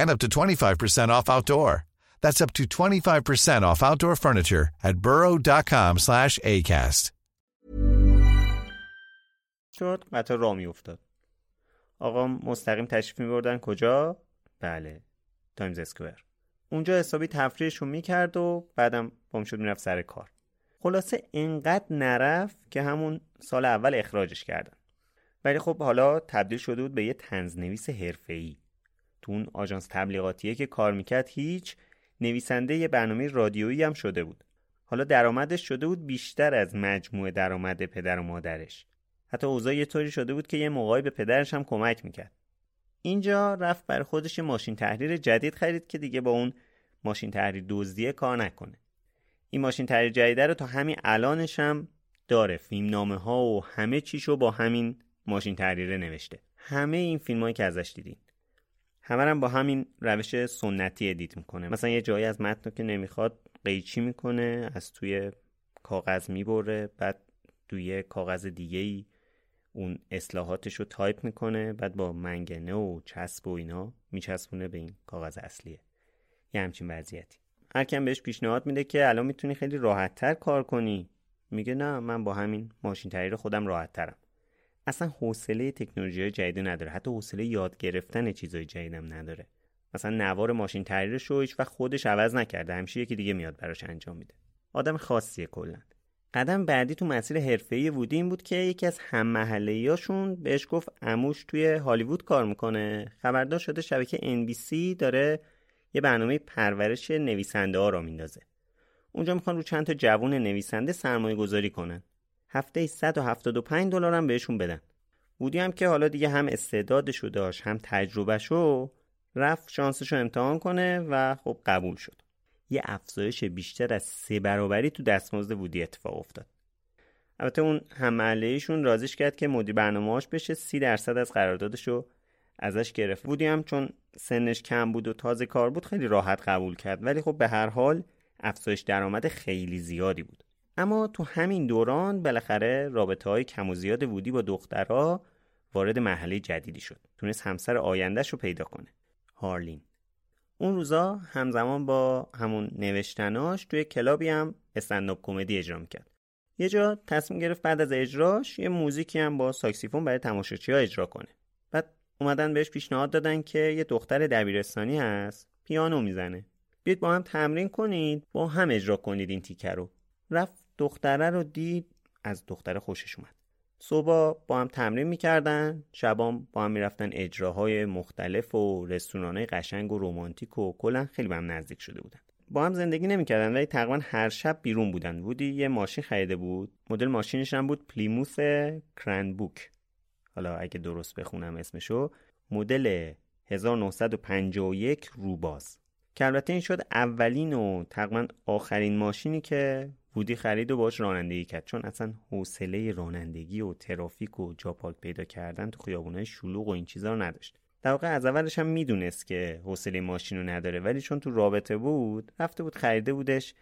and up to 25% off outdoor. That's up to 25% off outdoor furniture at burrow.com slash ACAST. شد. قطار را میافتاد. آقا مستقیم تشریف میبردن. کجا؟ بله تایمز اسکوئر. اونجا حسابی تفریحشون می‌کرد و بعدم بام شد می‌رفت سر کار. خلاصه انقدر نرفت که همون سال اول اخراجش کردن. ولی خب حالا تبدیل شده بود به یه تنزنویس حرفه‌ای. تو اون آژانس تبلیغاتیه که کار می‌کرد هیچ نویسنده یه برنامه رادیویی هم شده بود. حالا درآمدش شده بود بیشتر از مجموع درآمد پدر و مادرش. حتی اوضاع یه طوری شده بود که یه موقعی به پدرش هم کمک می‌کرد. اینجا رفت بر خودش ماشین تحریر جدید خرید که دیگه با اون ماشین تحریر دزدیه کار نکنه. این ماشین تحریر جدیده رو تا همین الانش هم داره فیلم نامه ها و همه چیشو با همین ماشین تحریره نوشته. همه این فیلم هایی که ازش دیدین. همه هم با همین روش سنتی edit می‌کنه. مثلا یه جایی از متن که نمی‌خواد قیچی می‌کنه از توی کاغذ می‌بره بعد توی کاغذ دیگه ای اون اصلاحاتش رو تایپ می‌کنه بعد با منگنه و چسب و اینا میچسبونه به این کاغذ اصلیه. یه همچین وضعیتی. هر کم بهش پیشنهاد میده که الان می‌تونی خیلی راحت تر کار کنی. میگه نه من با همین ماشین تحریر خودم راحت ترم اصلا حوصله تکنولوژی جدید نداره. حتی حوصله یاد گرفتن چیزای جدیدم نداره. مثلا نوار ماشین تحریرش رو هیچ خودش عوض نکرده. همیشه یکی دیگه میاد براش انجام میده. آدم خاصیه کلا. قدم بعدی تو مسیر حرفه‌ای وودی این بود که یکی از هم محله‌ایاشون بهش گفت اموش توی هالیوود کار می‌کنه. خبردار شده شبکه NBC داره یه برنامه پرورش نویسنده ها را میندازه. اونجا می‌خوان رو چند تا جوون نویسنده سرمایه گذاری کنن. هفته 175 دلار هم بهشون بدن. وودی هم که حالا دیگه هم استعدادشو داشت هم تجربهشو رفت شانسشو امتحان کنه و خب قبول شد. یه افزایش بیشتر از سه برابری تو دستمزد وودی اتفاق افتاد. البته اون هم ایشون رازیش کرد که مدیر برنامه‌اش بشه سی درصد از قراردادشو ازش گرفت. وودی هم چون سنش کم بود و تازه کار بود خیلی راحت قبول کرد. ولی خب به هر حال افزایش درآمد خیلی زیادی بود. اما تو همین دوران بالاخره رابطه های کم و زیاد وودی با دخترها وارد مرحله جدیدی شد. تونست همسر آیندهش رو پیدا کنه. هارلین. اون روزا همزمان با همون نوشتناش توی کلابی هم stand-up comedy اجرا می‌کرد. یه جا تصمیم گرفت بعد از اجراش یه موزیکی هم با ساکسیفون برای تماشاچی اجرا کنه. بعد اومدن بهش پیشنهاد دادن که یه دختر دبیرستانی هست پیانو می‌زنه. بیاید با هم تمرین کنید با هم اجرا کنید این تیکه رو. رفت دختره رو دید از دختره خوشش اومد. صبح با هم تمرین می‌کردن شبام با هم می‌رفتن اجراهای مختلف و رستورانهای قشنگ و رومانتیک و کلا خیلی به هم نزدیک شده بودن. با هم زندگی نمی‌کردن ولی تقریبا هر شب بیرون بودن. بودی یه ماشین خریده بود. مدل ماشینش هم بود پلیموس کرنبوک. حالا اگه درست بخونم اسمشو مدل 1951 روباز. که البته این شد اولین و تقریبا آخرین ماشینی که وودی خرید و باش رانندگی کرد. چون اصلا حوصله رانندگی و ترافیک و جا پارک پیدا کردن تو خیابونای شلوغ و این چیزا رو نداشت. در واقع از اولش هم می‌دونست که حوصله ماشین رو نداره. ولی چون تو رابطه بود رفته بود خریده بودش.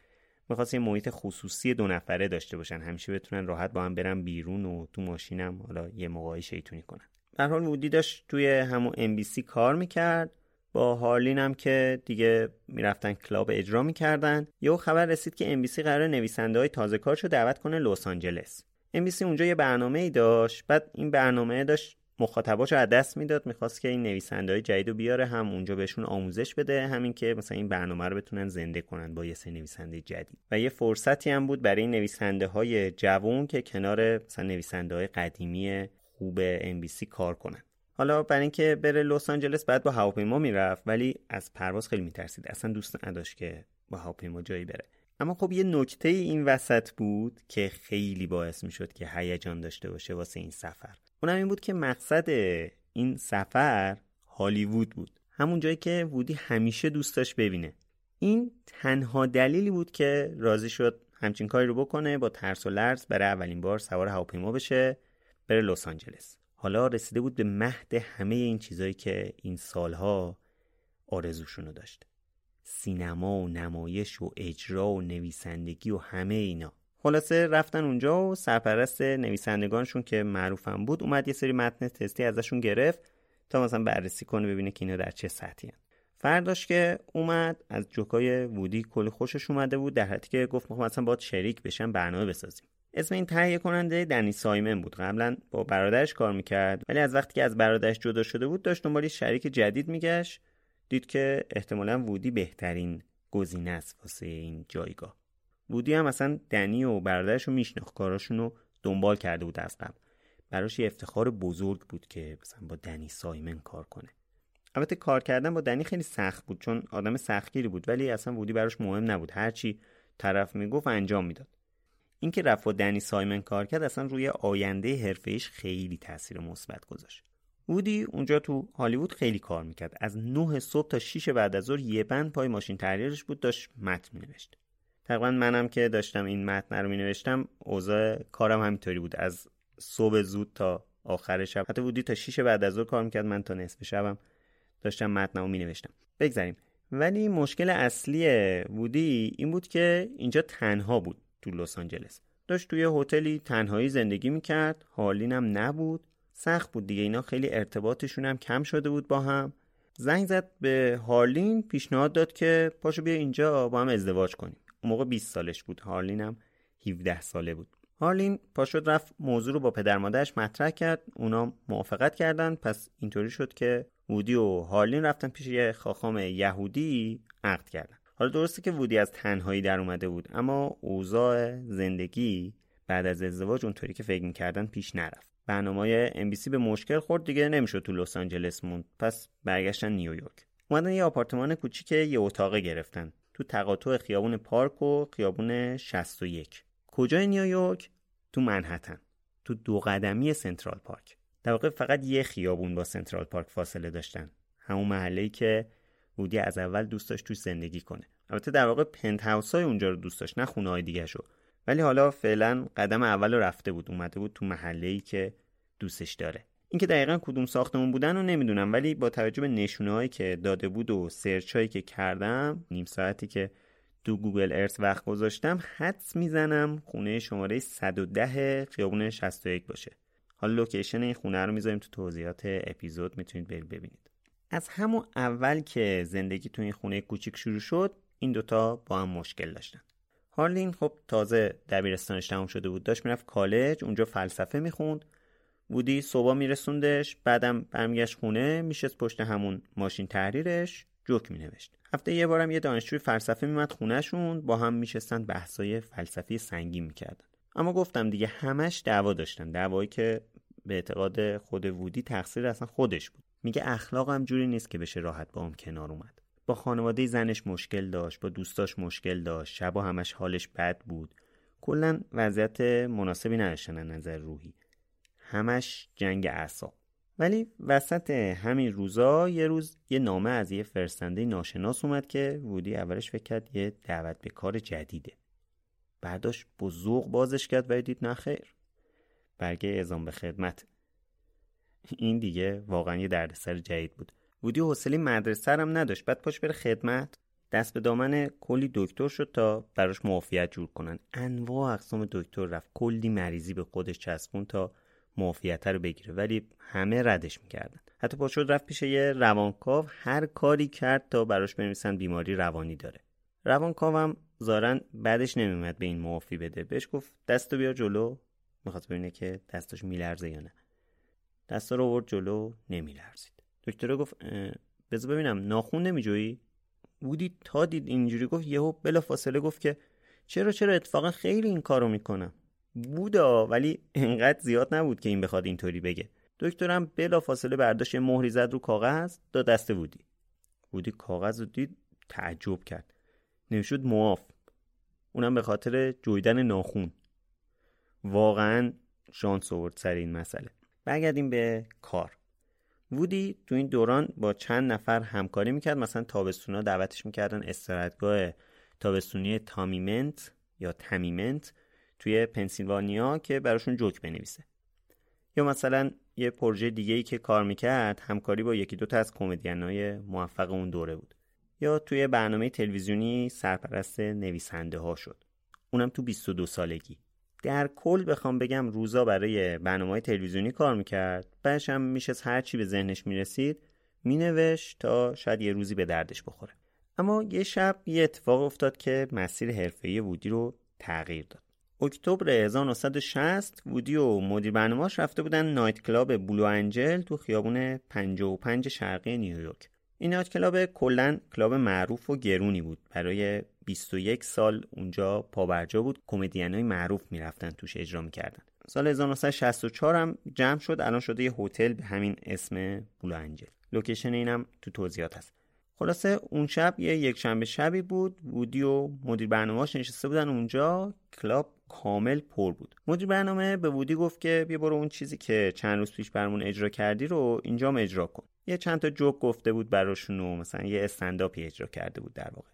می‌خواست یه محیط خصوصی دو نفره داشته باشن. همیشه بتونن راحت با هم برن بیرون و تو ماشینم حالا یه موقعی شیطونی کنن. در حال وودی داشت توی همون MBC کار می‌کرد. با هارلین هم که دیگه می‌رفتن کلاب اجرا می‌کردن یه خبر رسید که ام قرار نویسنده های تازه کارشو دعوت کنه لس آنجلس. ام اونجا یه برنامه ای داشت بعد این برنامه داشت مخاطباشو از دست می‌داد می‌خواست که این نویسنده های جدید رو بیاره هم اونجا بهشون آموزش بده همین که مثلا این برنامه رو بتونن زنده کنن با یه سری نویسنده جدید. و یه فرصتی هم بود برای نویسنده های جوون که کنار مثلا نویسنده های قدیمی خوب ام کار کنن. حالا برای اینکه بره لس آنجلس بعد با هواپیما می‌رفت ولی از پرواز خیلی میترسید. اصلا دوست نداشت که با هواپیما جایی بره. اما خب یه نکته این وسط بود که خیلی باعث می‌شد که هیجان داشته باشه واسه این سفر. اونم این بود که مقصد این سفر هالیوود بود. همون جایی که وودی همیشه دوست داشت ببینه. این تنها دلیلی بود که راضی شد همچین کاری رو بکنه با ترس و لرز برای اولین بار سوار هواپیما بشه بره لس آنجلس. حالا رسیده بود به مهد همه این چیزایی که این سالها آرزوشونو داشت. سینما و نمایش و اجرا و نویسندگی و همه اینا. خلاصه رفتن اونجا و سرپرست نویسندگانشون که معروفم بود اومد یه سری متن تستی ازشون گرفت تا مثلا بررسی کنه ببینه که اینا در چه سطحی هن. فرداش که اومد از جوکای وودی کلی خوشش اومده بود در حدی که گفت مثلا باید شریک بشن برنامه بسازیم. اسم این تهیه کننده دنی سایمن بود. قبلا با برادرش کار می‌کرد ولی از وقتی که از برادرش جدا شده بود داشت دنبال شریک جدید میگشت. دید که احتمالا وودی بهترین گزینه است واسه این جایگاه. وودی هم مثلا دنی و برادرش رو میشناخت. کاراشون رو دنبال کرده بود از قبل. براش یه افتخار بزرگ بود که مثلا با دنی سایمن کار کنه. البته کار کردن با دنی خیلی سخت بود چون آدم سختگیری بود ولی اصلا وودی براش مهم نبود. هرچی طرف می‌گفت انجام می‌داد. اینکه رفت و دنی سایمن کار کرد اصلا روی آینده حرفه‌ایش خیلی تاثیر مثبت گذاشت. وودی اونجا تو هالیوود خیلی کار می‌کرد. از 9 صبح تا 6 بعد از ظهر یه بند پای ماشین تحریرش بود داشت متن مینوشت. تقریبا منم که داشتم این متن رو مینوشتم اوضاع کارم همینطوری بود. از صبح زود تا آخر شب حتی وودی تا 6 بعد از ظهر کار می‌کرد من تا نصف شبم داشتم متنمو مینوشتم. بگذاریم. ولی مشکل اصلی وودی این بود که اینجا تنها بود. تو لس آنجلس. داشت توی هتلی تنهایی زندگی می‌کرد. هارلین هم نبود. سخت بود دیگه. اینا خیلی ارتباطشون هم کم شده بود با هم. زنگ زد به هارلین پیشنهاد داد که پاشو بیا اینجا با هم ازدواج کنیم. اون موقع 20 سالش بود. هارلین هم 17 ساله بود. هارلین پاشد رفت موضوع رو با پدر مادرش مطرح کرد. اونا موافقت کردن. پس اینطوری شد که وودی و هارلین رفتن پیش یه خاخام یهودی عقد کردن. حالا درسته که وودی از تنهایی در اومده بود اما اوضاع زندگی بعد از ازدواج اونطوری که فکر می‌کردن پیش نرفت. برنامه ام به مشکل خورد دیگه نمی‌شد تو لس آنجلس موند. پس برگشتن نیویورک. اومدن یه آپارتمان کوچیک یه اتاقه گرفتن. تو تقاطع خیابون پارک و خیابون 61 کجای نیویورک؟ تو منحتن. تو دو قدمی سنترال پارک. در واقع فقط یه خیابون با سنترال پارک فاصله داشتن. همون محله‌ای که وودی از اول دوست داشت توش زندگی کنه. البته در واقع پنت های اونجا رو دوست داشت نه خونه های دیگه شو ولی حالا فعلا قدم اول رفته بود اومده بود تو محله که دوستش داره. اینکه دقیقا کدوم ساختمون بودن رو نمی‌دونم ولی با توجه به نشونه هایی که داده بود و search هایی که کردم نیم ساعتی که تو Google Earth وقت گذاشتم حدس می‌زنم خونه شماره 110 خیابون 61 باشه. حالا لوکیشن این خونه رو می‌ذاریم تو توضیحات اپیزود می‌تونید برید ببینید. از همون اول که زندگی تو این خونه کوچیک شروع شد این دوتا با هم مشکل داشتن. هارلین خب تازه دبیرستانش تموم شده بود داشت می‌رفت کالج اونجا فلسفه می‌خوند. بودی صبح میرسوندش بعدم برمیگشت خونه میشست پشت همون ماشین تحریرش جوک مینوشت. هفته یه بارم یه دانشجوی فلسفه میمد خونهشون با هم میشستن بحثای فلسفی سنگین می‌کردن. اما گفتم دیگه همش دعوا داشتن دعوایی که به اعتقاد خود وودی تقصیر اصلا خودش بود. میگه اخلاقم جوری نیست که بشه راحت با هم کنار اومد. با خانواده زنش مشکل داشت با دوستاش مشکل داشت. شبا همش حالش بد بود. کلا وضعیت مناسبی نداشتن نظر روحی. همش جنگ اعصاب. ولی وسط همین روزا یه روز یه نامه از یه فرستنده ناشناس اومد که وودی اولش فکر کرد یه دعوت به کار جدیده. برداشت ذوق بازش کرد و دید نخیر برگه اعزام به خدمت. این دیگه واقعا یه دردسر جدید بود. وودی حوصله مدرسه هم نداشت. بعد پاش بره خدمت. دست به دامن کلی دکتر شد تا براش معافیت جور کنن. انواع اقسام دکتر رفت. کلی مریضی به خودش چسبون تا معافیت رو بگیره. ولی همه ردش می‌کردن. حتی پا شد رفت پیش یه روانکاو. هر کاری کرد تا براش بنویسن بیماری روانی داره. روانکاوم زارن بعدش نمیومد به این معافی بده. بهش گفت دستو بیا جلو. می‌خواست ببینه که دستش میلرزه یا نه. دستا رو آورد جلو. نمیلرزید. دکتر گفت بذار ببینم ناخون نمیجویی؟ بودی تا دید اینجوری گفت یهو بلا فاصله گفت که چرا چرا اتفاقا خیلی این کارو می‌کنم. بودا ولی انقدر زیاد نبود که این بخواد اینطوری بگه. دکترم بلا فاصله برداشت مهری زد رو کاغذ دا دست بودی. بودی کاغذ رو دید تعجب کرد. نوشود معاف. اونم به خاطر جویدن ناخون. واقعا شانس آورد سر این مسئله. برگردیم به کار. وودی تو این دوران با چند نفر همکاری می‌کرد. مثلا تابستونا دعوتش می‌کردن استراحتگاه تابستونی تامیمنت یا تمیمنت توی پنسیلوانیا که براشون جوک بنویسه. یا مثلا یه پروژه دیگه ای که کار می‌کرد همکاری با یکی دوتا از کمدینای موفق اون دوره بود. یا توی برنامه تلویزیونی سرپرست نویسنده ها شد. اونم تو 22 سالگی. در کل بخوام بگم روزا برای برنامه تلویزیونی کار می‌کرد. بعدش هم میشه هر چی به ذهنش می‌رسید مینوشت تا شاید یه روزی به دردش بخوره. اما یه شب یه اتفاق افتاد که مسیر حرفه‌ای وودی رو تغییر داد. اکتبر 1960 وودی و مدیر برنامه‌اش رفته بودن night club Blue Angel تو خیابون 55 شرقی نیویورک. این night club کلا کلاب معروف و گرونی بود برای 21 سال اونجا پابرجا بود. کمدینای معروف می‌رفتن توش اجرا می‌کردن. سال 1964 هم جمع شد. الان شده یه هتل به همین اسم Blue Angel. location اینم تو توضیحات هست. خلاصه اون شب یه یک شنبه شبی بود. وودی و مدیر برنامه‌اش نشسته بودن اونجا. کلاب کامل پر بود. مدیر برنامه به وودی گفت که بیا برو اون چیزی که چند روز پیش برمون اجرا کردی رو اینجام اجرا کن. یه چند تا جوک گفته بود براشون و مثلا یه استنداپی اجرا کرده بود در واقع.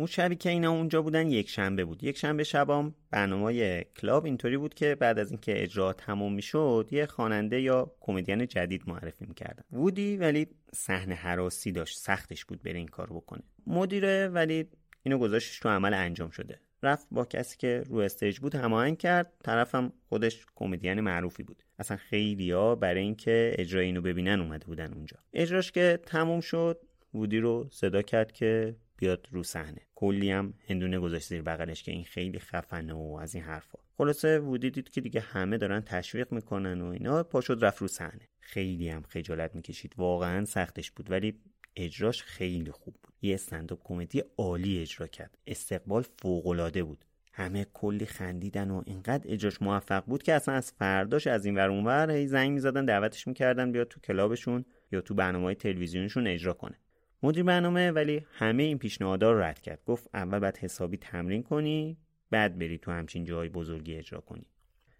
اون شبی که اینا اونجا بودن یک شنبه بود. یک شنبه شبام برنامه کلاب اینطوری بود که بعد از اینکه اجرا تموم می‌شد یه خواننده یا کمدین جدید معرفی می‌کردن. وودی ولی صحنه حراسی داشت. سختش بود بره این کار بکنه. مدیره ولی اینو گذاشتش تو عمل انجام شده. رفت با کسی که رو استیج بود هماهنگ کرد. طرفم خودش کمدین معروفی بود. اصلا خیلیا برای اینکه اجرای اینو ببینن اومده بودن اونجا. اجراش که تموم شد وودی رو صدا کرد که بیاد رو صحنه. کلی هم هندونه گذاشت زیر بغلش که این خیلی خفنه و از این حرفا. خلاصه وودی دید که دیگه همه دارن تشویق می‌کنن و اینا پا شد رفت رو صحنه. خیلی هم خجالت می‌کشید. واقعا سختش بود ولی اجراش خیلی خوب بود. یه استنداپ کمدی عالی اجرا کرد. استقبال فوقالعاده بود. همه کلی خندیدن و اینقدر اجراش موفق بود که اصلا از فرداش از این ور اونور هی زنگ می‌زدن دعوتش می‌کردن بیاد تو کلابشون یا تو برنامه های تلویزیونشون اجرا کنه. مدیر برنامه ولی همه این پیشنهادها رو رد کرد. گفت اول باید حسابی تمرین کنی بعد بری تو همچین جای بزرگی اجرا کنی.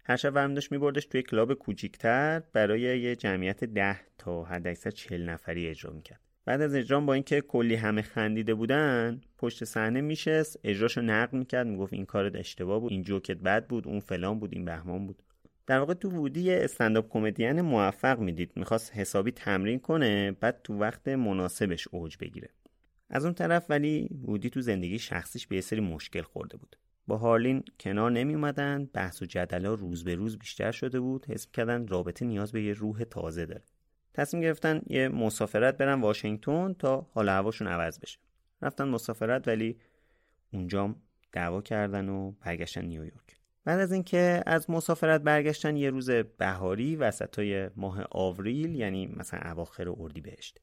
هر شب ورم داشت میبردش توی کلاب کوچیکتر برای یه جمعیت ده تا حداکثر چل نفری اجرا می‌کرد. بعد از اجرام با اینکه کلی همه خندیده بودن پشت صحنه میشست اجراشو نقد می‌کرد می‌گفت این کارت اشتباه بود این جوکت بد بود اون فلان بود این بهمان بود. در واقع تو وودی استنداپ کمدین موفق می‌دید. می‌خواست حسابی تمرین کنه بعد تو وقت مناسبش اوج بگیره. از اون طرف ولی وودی تو زندگی شخصیش به سری مشکل خورده بود. با هارلین کنار نمی اومدن بحث و جدلا روز به روز بیشتر شده بود. حس کردن رابطه نیاز به یه روح تازه داره. تصمیم گرفتن یه مسافرت برن واشنگتن تا حال هواشون عوض بشه. رفتن مسافرت ولی اونجام دعوا کردن و برگشتن نیویورک. بعد از اینکه از مسافرت برگشتن یه روز بهاری وسطای ماه آوریل یعنی مثلا اواخر اردیبهشت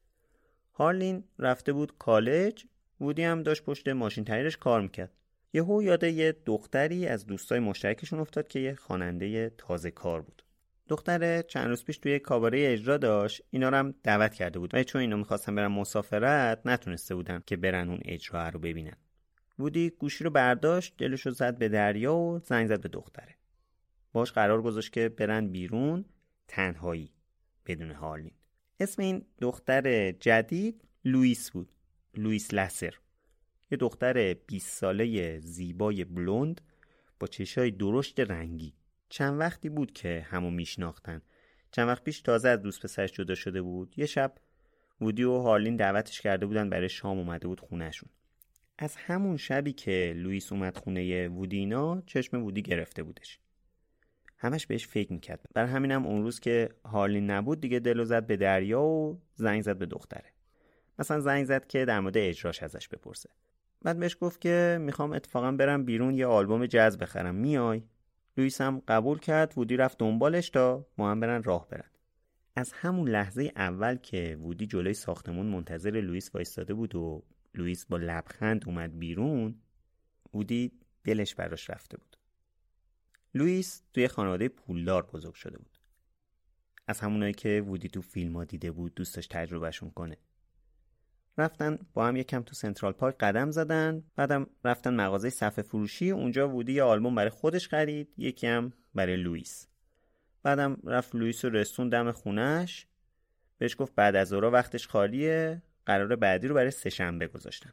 هارلین رفته بود کالج وودی هم داشت پشت ماشین تایرش کار می‌کرد. یهو یاد یه دختری از دوستای مشترکشون افتاد که یه خواننده تازه کار بود. دختر چند روز پیش توی کاباره اجرا داشت. اینا رو هم دعوت کرده بود. ولی چون اینا می‌خواستن برن مسافرت نتونسته بودن که برن اون اجرا رو ببینن. وودی گوشی رو برداشت دلش رو زد به دریا و زنگ زد به دختره. باش قرار گذاشت که برن بیرون تنهایی بدون هارلین اسم این دختر جدید لوئیس بود لوئیس لسر. یه دختر 20 ساله زیبای بلوند با چشای درشت رنگی. چند وقتی بود که همو میشناختن. چند وقت پیش تازه از دوست پسرش جدا شده بود. یه شب وودی و هارلین دعوتش کرده بودن برای شام اومده بود خونهشون. از همون شبی که لوئیس اومد خونه وودینا چشم وودی گرفته بودش. همش بهش فکر می‌کرد. برای همینم اون روز که هارلین نبود دیگه دلو زد به دریا و زنگ زد به دختره. مثلا زنگ زد که در مورد اجراش ازش بپرسه. بعد بهش گفت که می‌خوام اتفاقا برم بیرون یه آلبوم جز بخرم. میای؟ لوئیس هم قبول کرد. وودی رفت دنبالش تا با هم برن راه برن. از همون لحظه اول که وودی جلوی ساختمون منتظر لوئیس وایستاده بود و لوئیس با لبخند اومد بیرون وودی دلش براش رفته بود. لوئیس توی خانواده پولدار بزرگ شده بود. از همونایی که وودی تو فیلم ها دیده بود دوست داشت تجربه‌شون کنه. رفتن با هم یکم تو سنترال پارک قدم زدن بعدم رفتن مغازه صفحه فروشی اونجا وودی یه آلبوم برای خودش خرید یکی هم برای لوئیس. بعدم رفت لوئیس رو رسون دم خونش بهش گفت بعد از اورا وقتش خالیه. قرار بعدی رو برای سهشنبه گذاشتن.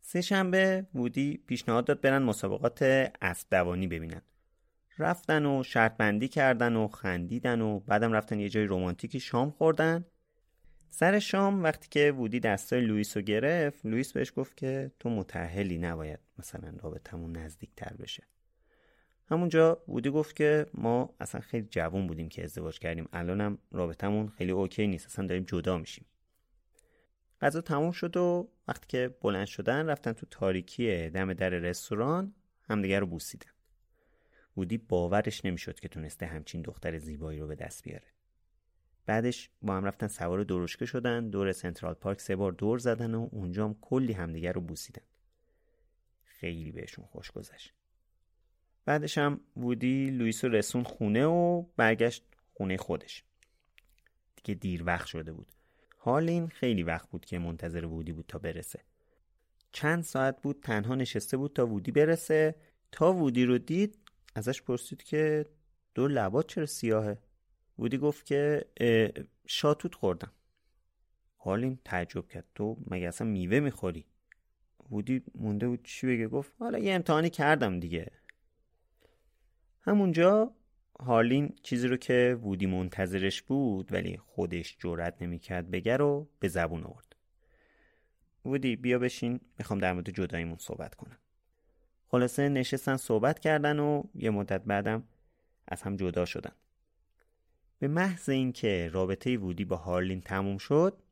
سهشنبه وودی پیشنهاد داد برن مسابقات اسب دوانی ببینن. رفتن و شرط بندی کردن و خندیدن و بعدم رفتن یه جای رومانتیکی شام خوردن. سر شام وقتی که وودی دستای لوئیس رو گرفت لوئیس بهش گفت که تو متأهلی نباید مثلا رابطمون نزدیک تر بشه. همونجا وودی گفت که ما اصلا خیلی جوون بودیم که ازدواج کردیم. الانم رابطمون خیلی okay نیست اصلا داریم جدا میشیم. غذا تموم شد و وقتی که بلند شدن رفتن تو تاریکی دم در رستوران همدیگه رو بوسیدن. وودی باورش نمی‌شد که تونسته همچین دختر زیبایی رو به دست بیاره. بعدش با هم رفتن سوار درشکه شدن دور سنترال پارک سه بار دور زدن و اونجا هم کلی همدیگه رو بوسیدن. خیلی بهشون خوش گذشت. بعدش هم وودی لوئیس رسون خونه و برگشت خونه خودش. دیگه دیر وقت شده بود. هارلین خیلی وقت بود که منتظر وودی بود تا برسه. چند ساعت بود تنها نشسته بود تا وودی برسه. تا وودی رو دید ازش پرسید که دو لبات چرا سیاهه؟ وودی گفت که شاتوت خوردم. هارلین تعجب کرد. تو مگه اصلا میوه می‌خوری؟ وودی مونده بود چی بگه؟ گفت حالا یه امتحانی کردم دیگه. همونجا هارلین چیزی رو که وودی منتظرش بود ولی خودش جرأت نمی‌کرد بگه رو به زبون آورد. وودی بیا بشین می‌خوام در مورد جداییمون صحبت کنم. خلاصه نشستن صحبت کردن و یه مدت بعدم از هم جدا شدن. به محض اینکه رابطه وودی با هارلین تموم شد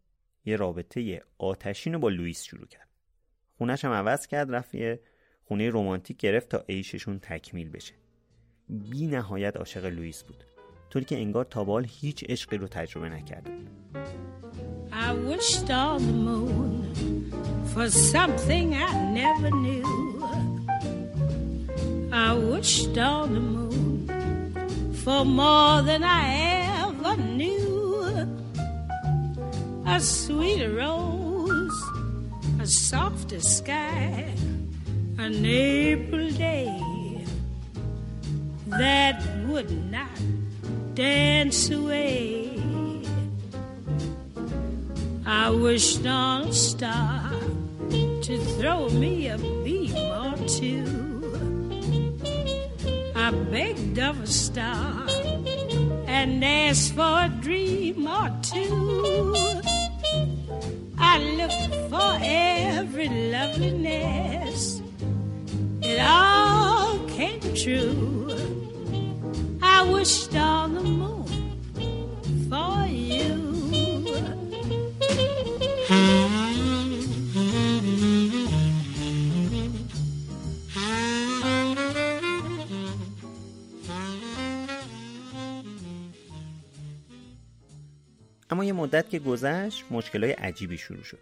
یه رابطه آتشین رو با لوئیس شروع کرد. خونش هم عوض کرد رفت یه خونه رومانتیک گرفت تا عیششون تکمیل بشه. بی نهایت عاشق لوئیس بود طوری که انگار تا بال هیچ عشقی رو تجربه نکرده knew. A sweeter rose, a softer sky, an April day that would not dance away. I wished on a star to throw me a beam or two. I begged of a star and asked for a dream or two. I looked for every loveliness. It all came true. Wished. اما یه مدت که گذشت مشکلای عجیبی شروع شد.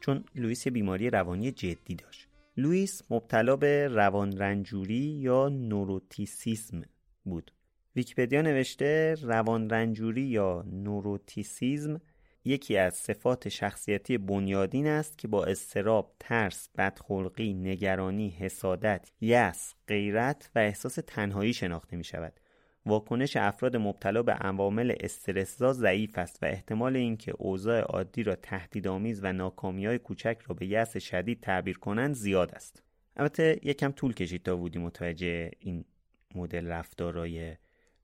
چون لوئیس بیماری روانی جدی داشت. لوئیس مبتلا به روان رنجوری یا neuroticism بود. ویکیپدیا نوشته روان رنجوری یا neuroticism یکی از صفات شخصیتی بنیادین است که با اضطراب، ترس، بدخلقی، نگرانی، حسادت، یأس، غیرت و احساس تنهایی شناخته می شود. واکنش افراد مبتلا به عوامل استرسزا ضعیف است و احتمال اینکه اوضاع عادی را تهدیدآمیز و ناکامیهای کوچک را به یأس شدید تعبیر کنند زیاد است. البته یکم طول کشید تا وودی متوجه این مدل رفتارای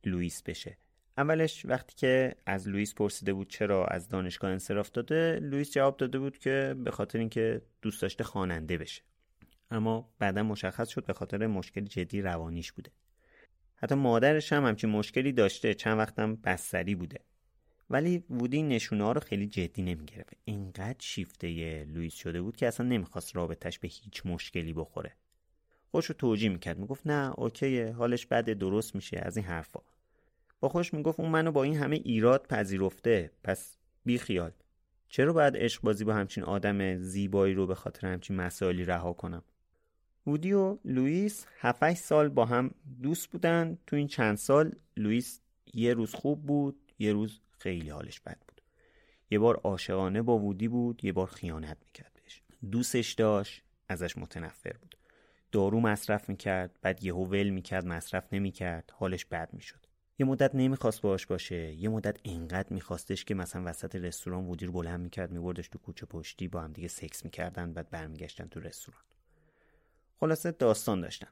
لوئیس بشه. اولش وقتی که از لوئیس پرسیده بود چرا از دانشگاه انصراف داده لوئیس جواب داده بود که به خاطر اینکه دوست داشته خواننده بشه. اما بعدا مشخص شد به خاطر مشکل جدی روانیش بوده. حتی مادرش هم همچین مشکلی داشته چند وقتم بستری بوده. ولی وودی نشونه ها رو خیلی جدی نمی‌گرفت. اینقدر شیفته لوئیس شده بود که اصلا نمی‌خواست رابطش به هیچ مشکلی بخوره. خوش رو توجیه می‌کرد. می‌گفت نه اوکیه حالش بده درست میشه از این حرفا. با خوش می‌گفت اون منو با این همه ایراد پذیرفته. پس بی خیال چرا باید عشق بازی با همچین آدم زیبایی رو به خاطر همچین مسائلی رها کنم؟ وودی و لوئیس 7 سال با هم دوست بودن. تو این چند سال لوئیس یه روز خوب بود یه روز خیلی حالش بد بود. یه بار عاشقانه با وودی بود یه بار خیانت می‌کرد بهش. دوستش داشت ازش متنفر بود. دارو مصرف می‌کرد بعد یهو ول می‌کرد مصرف نمی‌کرد حالش بد می‌شد. یه مدت نمی‌خواست باش باشه یه مدت اینقدر میخواستش که مثلا وسط رستوران وودی رو بلند می‌کرد میبردش تو کوچه پشتی با هم دیگه سکس می‌کردن بعد برمیگشتن تو رستوران. خلاصه داستان داشتن.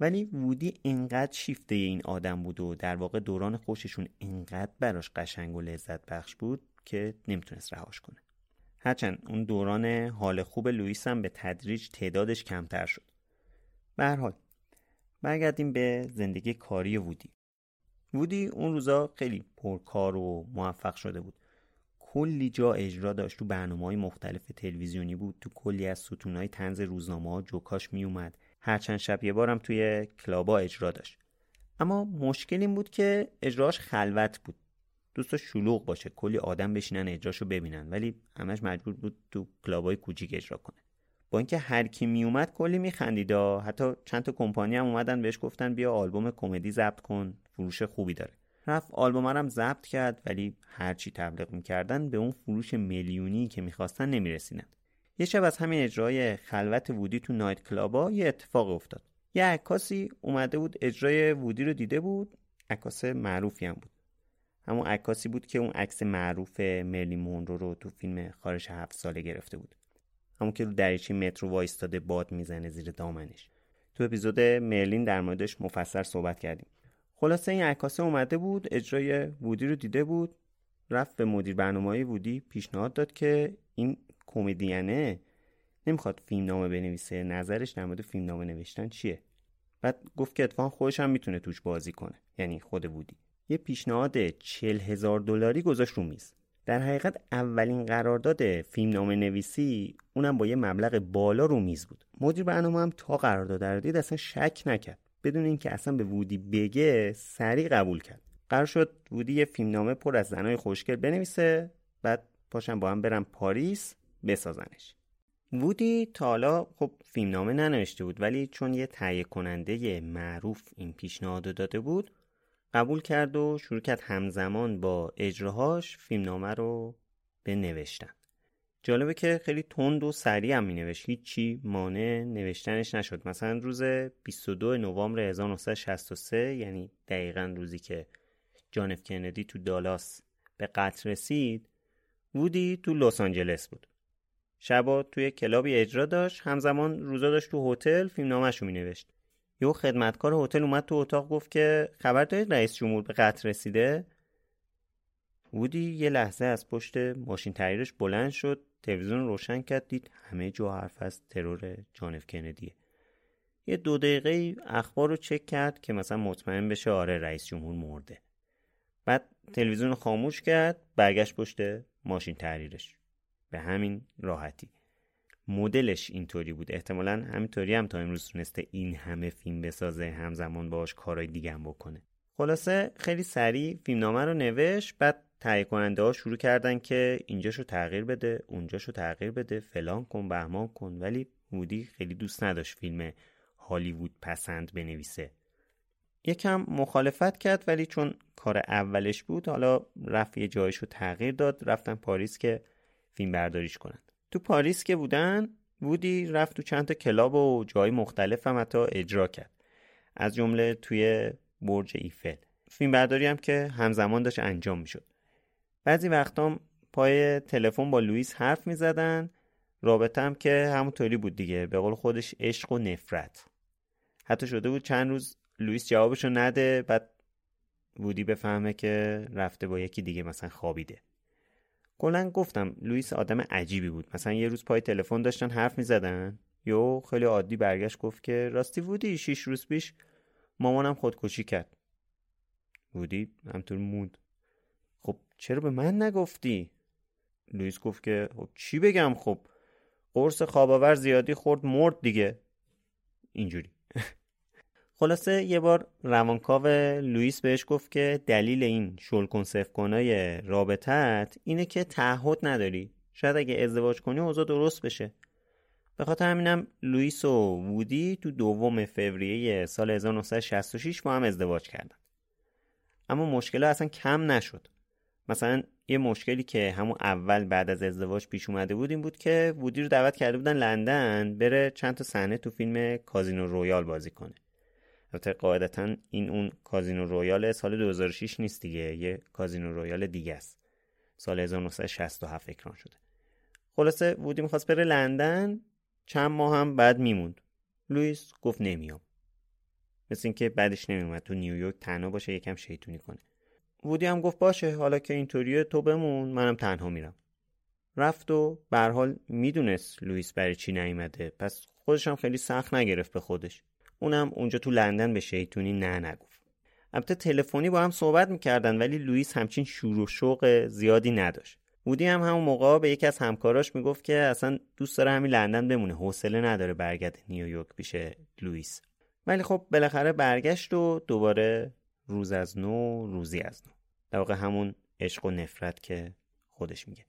ولی وودی اینقدر شیفته این آدم بود و در واقع دوران خوششون اینقدر براش قشنگ و لذت بخش بود که نمی‌تونست رهاش کنه. هرچند اون دوران حال خوب لوئیس هم به تدریج تعدادش کمتر شد. به هر حال برگردیم به زندگی کاری وودی. وودی اون روزا خیلی پرکار و موفق شده بود. کلی جا اجرا داشت تو برنامه های مختلف تلویزیونی بود. تو کلی از ستون های تنز روزنامه ها جوکاش می اومد هر چند شب یه بارم توی کلابا اجرا داشت. اما مشکل این بود که اجراش خلوت بود. دوستا شلوغ باشه. کلی آدم بشینن اجراشو ببینن. ولی همش مجبور بود تو کلابای کوچیک اجرا کنه. اینکه هر کی می اومد کلی میخندیدا حتی چند تا کمپانی هم اومدن بهش گفتن بیا آلبوم کمدی ضبط کن فروش خوبی داره. رفت آلبوم هم ضبط کرد ولی هرچی تبلیغ می‌کردن به اون فروش میلیونی که می‌خواستن نمی‌رسیدن. یه شب از همین اجرای خلوت وودی تو نایت کلابا یه اتفاق افتاد. یه عکاسی اومده بود اجرای وودی رو دیده بود عکاس معروفی هم بود. همون عکاسی بود که اون عکس معروف مرلی مونرو رو تو فیلم خارش هفت ساله گرفته بود. همون که دریچه مترو وایستاده باد می‌زنه زیر دامنش. تو اپیزود مرلین در موردش مفصل صحبت کردیم. خلاصه این عکاسه اومده بود اجرای وودی رو دیده بود رفت به مدیر برنامه وودی پیشنهاد داد که این کمدینه نمی‌خواد فیلم نامه بنویسه نظرش در مورد فیلم نامه نوشتن چیه؟ بعد گفت که اتفاقا خودش هم می‌تونه توش بازی کنه یعنی خود وودی. یه پیشنهاد چل هزار دلاری گذاشت رو میز. در حقیقت اولین قرارداد فیلم نامه نویسی اونم با یه مبلغ بالا رو میز بود. مدیر برنامه هم تا قرارداد رو دید اصلا شک نکرد. بدون اینکه اصلا به وودی بگه سریع قبول کرد. قرار شد وودی یه فیلمنامه پر از زنای خوشگل بنویسه بعد پاشن با هم برن پاریس بسازنش. وودی تا حالا خب فیلمنامه ننوشته بود ولی چون یه تهیه کننده معروف این پیشنهاد داده بود قبول کرد و شروع کرد همزمان با اجراهاش فیلمنامه رو به نوشتن جالبه که خیلی تند و سریع هم مینوشت. هیچی مانع نوشتنش نشد. مثلا روز 22 نوامبر 1963 یعنی دقیقا روزی که جان کندی تو دالاس به قتل رسید وودی تو لس آنجلس بود. شبا توی کلابی اجرا داشت. همزمان روزا داشت تو هتل فیلمنامه‌ش رو مینوشت. یه خدمتکار هتل اومد تو اتاق گفت که خبر دارید رئیس جمهور به قتل رسیده؟ وودی یه لحظه از پشت ماشین تحریرش بلند شد تلویزیون روشن کرد دید همه جا حرف از ترور جانف کندیه. یه دو دقیقه اخبار رو چک کرد که مثلا مطمئن بشه آره رئیس جمهور مرده. بعد تلویزیون خاموش کرد برگشت پشت ماشین تحریرش. به همین راحتی. مدلش اینطوری بود. احتمالا همینطوری هم تا امروز تونسته این همه فیلم بسازه همزمان باش کارهای دیگه هم بکنه. خلاصه خیلی سریع فیلمنامه رو نوشت بعد تهیه کننده ها شروع کردن که اینجاشو تغییر بده اونجاشو تغییر بده فلان کن بهمان کن. ولی وودی خیلی دوست نداشت فیلم هالیوود پسند بنویسه. یکم مخالفت کرد ولی چون کار اولش بود حالا رفت جایشو تغییر داد. رفتن پاریس که فیلم برداریش کنن. تو پاریس که بودن وودی رفت تو چند تا کلاب و جای مختلف هم حتی اجرا کرد. از جمله توی برج ایفل. فیلم برداری هم که همزمان داشت انجام می‌شد. بعضی وقتا پای تلفن با لوئیس حرف می زدن رابطه هم که همونطوری بود دیگه. به قول خودش عشق و نفرت. حتی شده بود چند روز لوئیس جوابشو نده بعد وودی بفهمه که رفته با یکی دیگه مثلا خوابیده. کلا گفتم لوئیس آدم عجیبی بود. مثلا یه روز پای تلفن داشتن حرف می زدن یو خیلی عادی برگشت گفت که راستی وودی شیش روز پیش مامانم خودکشی کرد. وودی همطور موند. خب چرا به من نگفتی؟ لوئیس گفت که خب چی بگم؟ خب قرص خواباور زیادی خورد مرد دیگه. اینجوری. خلاصه یه بار روانکاو لوئیس بهش گفت که دلیل این شل کنسف کنای رابطت اینه که تعهد نداری. شاید اگه ازدواج کنی اوضاع درست بشه. به خاطر همینم لوئیس و وودی تو دوم فوریه سال 1966 با هم ازدواج کردن. اما مشکل اصلا کم نشد. مثلا یه مشکلی که همون اول بعد از ازدواج پیش اومده بود این بود که وودی رو دعوت کرده بودن لندن بره چند تا صحنه تو فیلم Casino Royale بازی کنه. البته قاعدتا این اون Casino Royale سال 2006 نیست دیگه یه Casino Royale دیگه است. سال 1967 اکران شده. خلاصه وودی می‌خواست بره لندن چند ماه هم باید میموند. لوئیس گفت نمیام. مثل اینکه بدش نمیومد تو نیویورک تنها باشه یکم شیطونی کنه. وودی هم گفت باشه حالا که اینطوریه تو بمون منم تنها میرم. رفت و به هر حال می‌دونست لوئیس برای چی نیومده. پس خودش هم خیلی سخت نگرفت به خودش. اونم اونجا تو لندن به شیطونی نه نگفت. البته تلفنی با هم صحبت می‌کردن ولی لوئیس همچین شور و شوق زیادی نداشت. وودی هم همون موقع به یکی از همکاراش می‌گفت که اصلا دوست داره همین لندن بمونه حوصله نداره برگرده نیویورک پیش لوئیس. ولی خب بالاخره برگشت و دوباره روز از نو روزی از نو. در واقع همون عشق و نفرت که خودش میگه.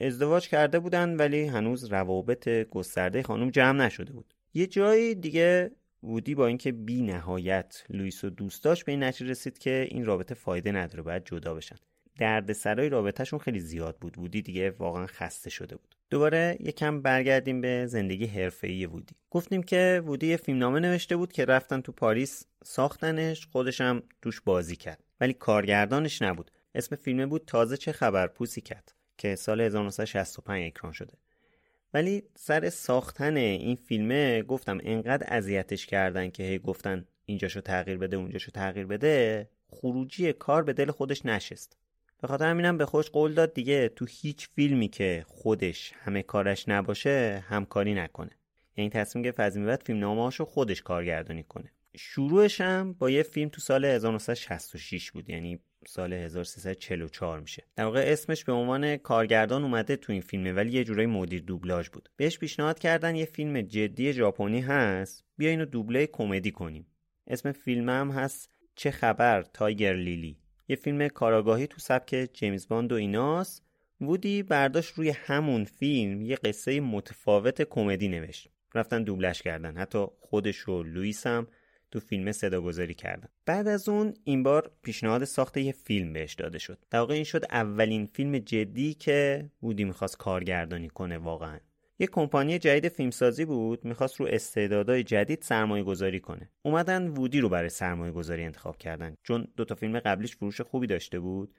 ازدواج کرده بودن ولی هنوز روابط گسترده خانم جمع نشده بود. یه جایی دیگه وودی با اینکه بی نهایت لوئیس و دوست داشت به این نتیجه رسید که این رابطه فایده نداره باید جدا بشن. دردسرای رابطهشون خیلی زیاد بود. وودی دیگه واقعا خسته شده بود. دوباره یکم برگردیم به زندگی حرفه‌ای وودی. گفتیم که وودی یه فیلمنامه نوشته بود که رفتن تو پاریس ساختنش خودشم توش بازی کرد. ولی کارگردانش نبود. اسم فیلمه بود تازه چه خبر پوسی کرد که سال 1965 اکران شده. ولی سر ساختن این فیلمه گفتم انقدر اذیتش کردن که هی گفتن اینجاشو تغییر بده اونجاشو تغییر بده خروجی کار به دل خودش نشست. به خاطر همینم به خوش قول داد دیگه تو هیچ فیلمی که خودش همه کارش نباشه همکاری نکنه. یعنی تصمیم گرفت از بعد فیلم نامه‌هاشو خودش کارگردانی کنه. شروعش هم با یه فیلم تو سال 1966 بود. یعنی سال 1344 میشه. در واقع اسمش به عنوان کارگردان اومده تو این فیلمه ولی یه جورای مدیر دوبلاژ بود. بهش پیشنهاد کردن یه فیلم جدی ژاپنی هست. بیا اینو دوبله کمدی کنیم. اسم فیلم هم هست چه خبر Tiger Lily. یه فیلم کاراگاهی تو سبک جیمز باند و ایناست. وودی برداشت روی همون فیلم یه قصه متفاوت کمدی نوشت. رفتن دوبلش کردن. حتی خودش و لوئیس هم تو فیلم صداگذاری کردن بعد از اون این بار پیشنهاد ساخت یه فیلم بهش داده شد. در واقع این شد اولین فیلم جدی که وودی می‌خواست کارگردانی کنه واقعا. یه کمپانی جدید فیلمسازی بود می‌خواست رو استعدادهای جدید سرمایه گذاری کنه. اومدن وودی رو برای سرمایه گذاری انتخاب کردن چون دوتا فیلم قبلیش فروش خوبی داشته بود.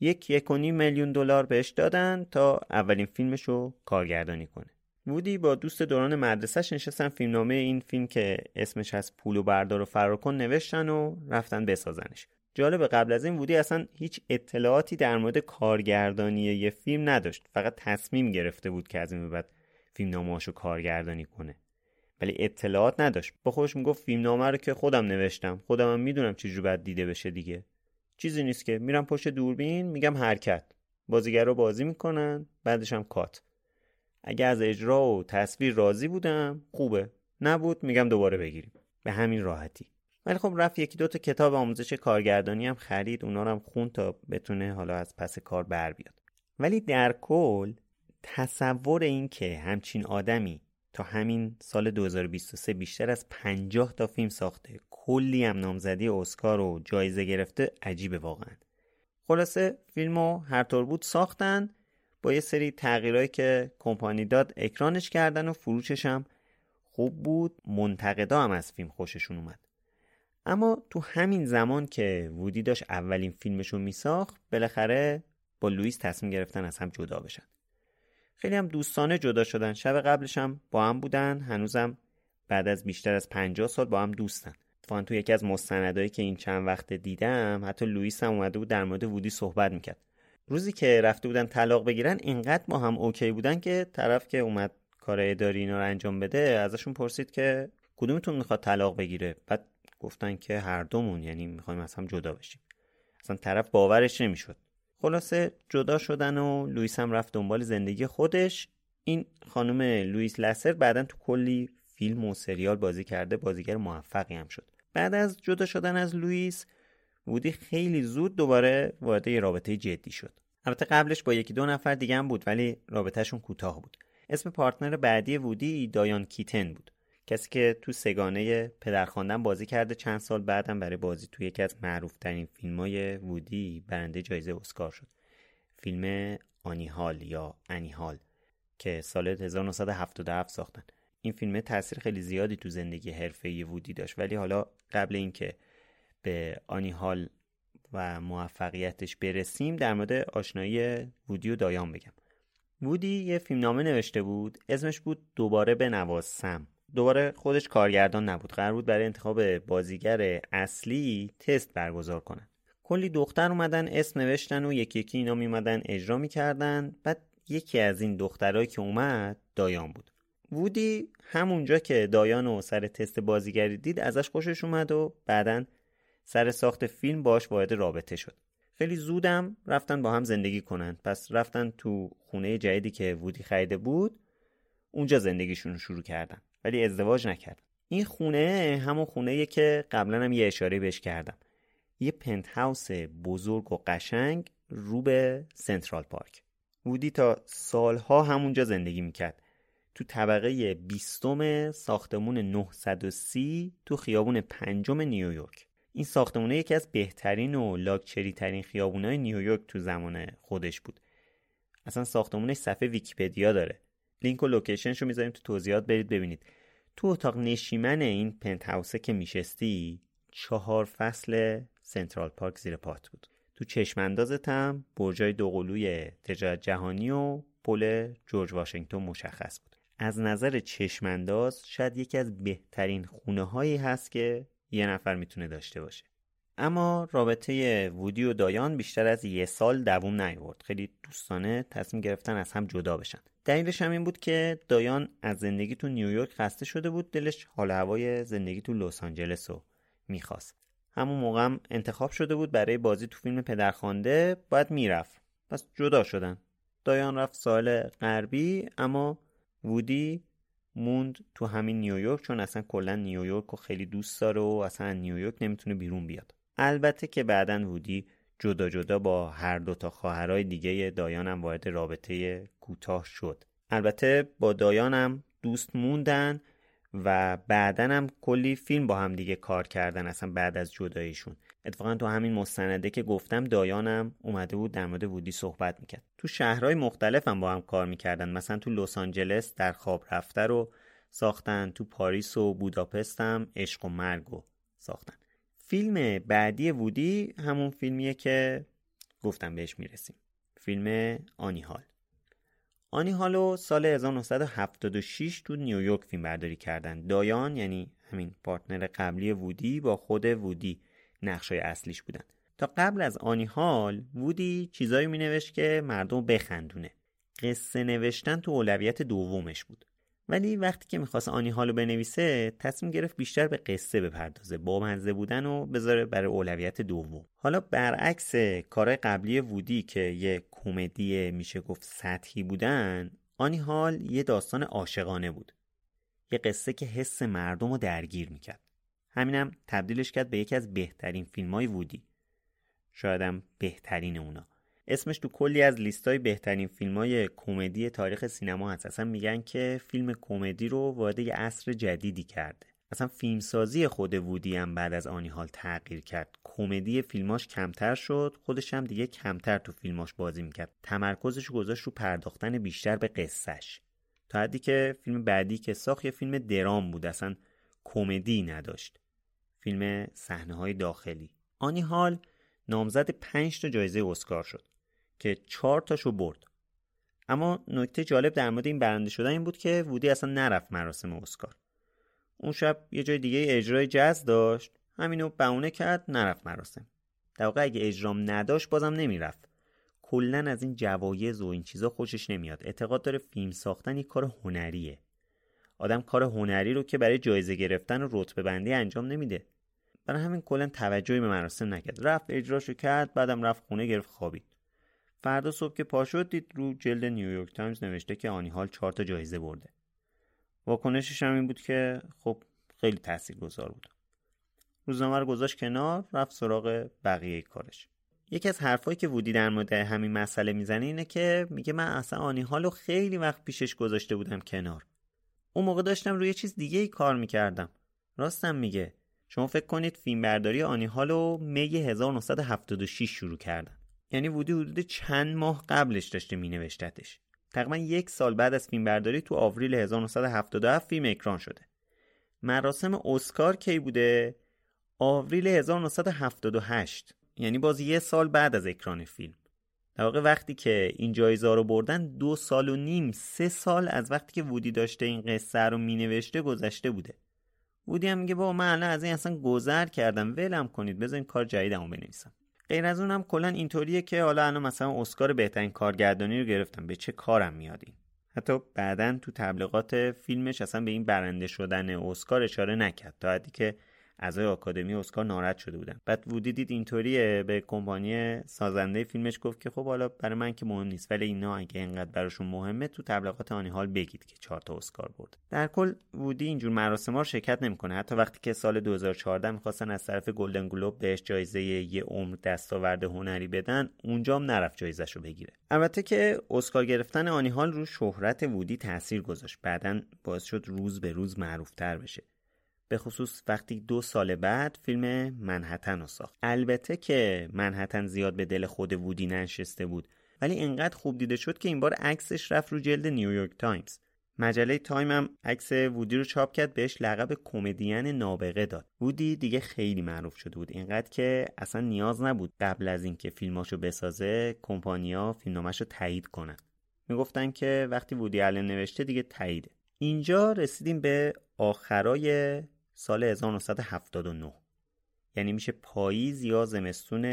یک یک میلیون دلار بهش دادن تا اولین فیلمش رو کارگردانی کنه. وودی با دوست دوران مدرسهش نشستن فیلمنامه این فیلم که اسمش از پول و بردار و فرار کن نوشتن و رفتن بسازنش. جالب قبل از این وودی اصلا هیچ اطلاعاتی در مورد کارگردانی یه فیلم نداشت. فقط تصمیم گرفته بود که از این بعد فیلم رو کارگردانی کنه. ولی اطلاعات نداشت. با خودش می‌گفت فیلمنامه رو که خودم نوشتم. خودم هم می‌دونم چجوری باید دیده بشه دیگه. چیزی نیست که. میرم پشت دوربین میگم حرکت. بازیگر رو بازی می‌کنن بعدش هم کات. اگه از اجرا و تصویر راضی بودم خوبه. نبود میگم دوباره بگیریم. به همین راحتی. ولی خب رفت یکی دو تا کتاب آموزش کارگردانی هم خرید اونا رو هم خون تا بتونه حالا از پس کار بر بیاد. ولی در کل تصور این که همچین آدمی تا همین سال 2023 بیشتر از 50 تا فیلم ساخته کلی هم نامزدی اسکار و جایزه گرفته عجیبه واقعا. خلاصه فیلمو هر طور بود ساختن. با یه سری تغییرهایی که کمپانی داد اکرانش کردن و فروشش هم خوب بود. منتقدا هم از فیلم خوششون اومد. اما تو همین زمان که وودی داشت اولین فیلمشو میساخت بالاخره با لوئیس تصمیم گرفتن از هم جدا بشن. خیلی هم دوستانه جدا شدن. شب قبلش هم با هم بودن. هنوزم بعد از بیشتر از 50 سال با هم دوستن. اتفاقا تو یکی از مستندایی که این چند وقت دیدم حتی لوئیس هم اومده بود در مورد وودی صحبت می‌کرد. روزی که رفته بودن طلاق بگیرن اینقدر با هم okay بودن که طرف که اومد کار اداری اینا رو انجام بده ازشون پرسید که کدومتون می‌خواد طلاق بگیره؟ بعد گفتن که هر دومون یعنی می‌خوایم از هم جدا بشیم. اصلا طرف باورش نمی‌شد. خلاصه جدا شدن و لوئیس هم رفت دنبال زندگی خودش. این خانم لوئیس لسر بعدا تو کلی فیلم و سریال بازی کرده بازیگر موفقی هم شد. بعد از جدا شدن از لوئیس وودی خیلی زود دوباره وارد یه رابطه جدی شد. البته قبلش با یکی دو نفر دیگه هم بود ولی رابطهشون کوتاه بود. اسم پارتنر بعدی وودی دایان کیتن بود. کسی که تو سگانه پدرخواندن بازی کرده چند سال بعدم برای بازی تو یکی از معروف ترین فیلم های وودی برنده جایزه اسکار شد. فیلم آنیهال یا انیهال که سال 1977 ساختن. این فیلم تاثیر خیلی زیادی تو زندگی حرفه‌ای وودی داشت. ولی حالا قبل اینکه به آنیهال و موفقیتش برسیم در مورد آشنایی وودی و دایان بگم. وودی یه فیلمنامه نوشته بود اسمش بود دوباره به نوازسم. دوباره خودش کارگردان نبود. قرار بود برای انتخاب بازیگر اصلی تست برگزار کنن کلی دختر اومدن اسم نوشتن و یکی یکی اینا میمدن اجرا می‌کردن. بعد یکی از این دخترهایی که اومد دایان بود. وودی همونجا که دایان و سر تست بازیگری دید ازش خوشش اومد و بعدا سر ساخت فیلم باش وارد رابطه شد. خیلی زودم رفتن با هم زندگی کنند پس رفتن تو خونه جدیدی که وودی خریده بود اونجا زندگیشون رو شروع کردن. ولی ازدواج نکرد این خونه همون خونه که قبلا هم یه اشاره بهش کردم. یه پنت هاوس بزرگ و قشنگ رو به سنترال پارک. وودی تا سالها همونجا زندگی می‌کرد. تو طبقه بیستم ساختمون 930 تو خیابون پنجم نیویورک. این ساختمونه یکی از بهترین و لاکچری ترین خیابونای نیویورک تو زمان خودش بود. اصلا ساختمونش صفحه ویکیپدیا داره. لینک و لوکیشنش رو می‌ذاریم تو توضیحات برید ببینید. تو اتاق نشیمن این پنت هاوسه که میشستی چهار فصل سنترال پارک زیر پات بود. تو چشم اندازت هم برجای دوقلوی تجارت جهانی و پل جورج واشنگتن مشخص بود. از نظر چشمانداز شاید یکی از بهترین خونه هایی هست که یه نفر می‌تونه داشته باشه. اما رابطه وودی و دایان بیشتر از یه سال دووم نیورد خیلی دوستانه تصمیم گرفتن از هم جدا بشن. دلیلش هم این بود که دایان از زندگی تو نیویورک خسته شده بود دلش حال هوای زندگی تو لس آنجلس رو می‌خواست. همون موقع هم انتخاب شده بود برای بازی تو فیلم پدرخوانده باید می‌رفت. پس جدا شدن. دایان رفت سال غربی اما وودی موند تو همین نیویورک چون اصلا کلا نیویورک رو خیلی دوست داره و اصلا نیویورک نمی‌تونه بیرون بیاد. البته که بعدا وودی جدا جدا با هر دو تا خواهرای دیگه دایانم وارد رابطه کوتاه شد. البته با دایانم دوست موندن و بعدا هم کلی فیلم با هم دیگه کار کردن اصلا بعد از جداییشون. اتفاقا تو همین مستنده که گفتم دایانم اومده بود در مورد وودی صحبت می‌کرد. تو شهرهای مختلف هم با هم کار می‌کردن. مثلا تو لس آنجلس در خواب رفته رو ساختن تو پاریس و بوداپست هم عشق و مرگ رو ساختن. فیلم بعدی وودی همون فیلمیه که گفتم بهش می‌رسیم. فیلم آنی هال. آنی هالو سال 1976 تو نیویورک فیلم برداری کردن. دایان یعنی همین پارتنر قبلی وودی با خود وودی. نقشای اصلیش بودن. تا قبل از آنی هال وودی چیزایی می نوشت که مردم بخندونه. قصه نوشتن تو اولویت دومش بود. ولی وقتی که می‌خواست آنی هالو بنویسه تصمیم گرفت بیشتر به قصه بپردازه با مزه بودن و بذاره برای اولویت دوم. حالا برعکس کارهای قبلی وودی که یه کمدی میشه گفت سطحی بودن آنی هال یه داستان عاشقانه بود. یه قصه که حس مردم رو درگیر می‌کرد. همینم تبدیلش کرد به یکی از بهترین فیلم های وودی. شایدم بهترین اونا. اسمش تو کلی از لیستای بهترین فیلم های کمدی تاریخ سینما هست. اصلا میگن که فیلم کمدی رو وارد یه عصر جدیدی کرده. اصلا فیلمسازی خود وودی هم بعد از آنی حال تغییر کرد. کمدی فیلماش کمتر شد خودش هم دیگه کمتر تو فیلماش بازی می‌کرد. تمرکزش گذاشت رو پرداختن بیشتر به قصهش تا حدی که فیلم بعدی که ساخت یه فیلم درام بود. اصلا کمدی نداشت. فیلم صحنه های داخلی. آنی حال نامزد 5 تا جایزه اسکار شد که 4 تاشو برد. اما نکته جالب در مورد این برنده شدن این بود که وودی اصلا نرفت مراسم اسکار. اون شب یه جای دیگه اجرای جز داشت. همینو بهونه کرد نرفت مراسم. در واقع اگه اجرام نداشت بازم نمی‌رفت. کلا از این جوایز و این چیزا خوشش نمیاد. اعتقاد داره فیلم ساختن یک کار هنریه. آدم کار هنری رو که برای جایزه گرفتن و رتبه بندی انجام نمیده. برای همین کلا توجهی به مراسم نکرد. رفت اجراشو کرد بعدم رفت خونه گرفت خوابید. فردا صبح که پا شد دید رو جلد نیویورک تایمز نوشته که آنی هال چهار تا جایزه برده. واکنشش هم این بود که خب خیلی تاثیرگذار بود. روزنامه رو گذاشت کنار رفت سراغ بقیه کارش. یکی از حرفایی که وودی در مورد همین مسئله می‌زنه اینه که میگه من اصلا آنی حالو خیلی وقت پیشش گذاشته بودم کنار. اون موقع داشتم روی چیز دیگه ای کار می‌کردم. راستم میگه. شما فکر کنید فیلم برداری آنی هالو می 1976 شروع کردن. یعنی وودی حدود چند ماه قبلش داشته می نوشتتش. تقریبا یک سال بعد از فیلم برداری تو آوریل 1977 فیلم اکران شده. مراسم اسکار کی بوده؟ آوریل 1978 یعنی باز یه سال بعد از اکران فیلم. در واقع وقتی که این جایزه رو بردن دو سال و نیم سه سال از وقتی که وودی داشته این قصه رو مینوشته گذشته بوده. وودی هم میگه بابا من الان از این اصلا گذر کردم ولم کنید بذارین کار جدیدمو بنویسم. غیر از اونم کلا اینطوریه که حالا الان مثلا اسکار بهترین کارگردانی رو گرفتم. به چه کارم میاد این؟ حتی بعدا تو تبلیغات فیلمش اصلا به این برنده شدن اسکار اشاره نکرد. تا حدی که اعضای آکادمی اسکار ناراحت شده بودن بعد وودی دید اینطوریه به کمپانی سازنده فیلمش گفت که خب حالا برای من که مهم نیست ولی اینا اگه اینقدر براشون مهمه تو تبلیغات آنی حال بگید که چهار تا اسکار برد. در کل وودی اینجور مراسم رو شرکت نمی‌کنه. حتی وقتی که سال 2014 می‌خواستن از طرف گلدن گلوب بهش جایزه یه عمر دستاورد هنری بدن اونجام نرفت جایزش رو بگیره. البته که اسکار گرفتن آنی حال رو شهرت وودی تاثیر گذاشت. بعدا باعث شد روز به روز معروفتر بشه. به خصوص وقتی دو سال بعد فیلم منهتن رو ساخت. البته که منهتن زیاد به دل خود وودی ننشسته بود ولی انقدر خوب دیده شد که این بار عکسش رفت رو جلد نیویورک تایمز. مجله تایم هم عکس وودی رو چاپ کرد بهش لقب کمدین نابغه داد. وودی دیگه خیلی معروف شده بود. اینقدر که اصلا نیاز نبود قبل از اینکه فیلماشو بسازه کمپانیا فیلمنامه‌ش رو تایید کنن. می‌گفتن که وقتی وودی الن نوشته دیگه تاییده. اینجا رسیدیم به آخرای سال 1979 یعنی میشه پاییز یا زمستون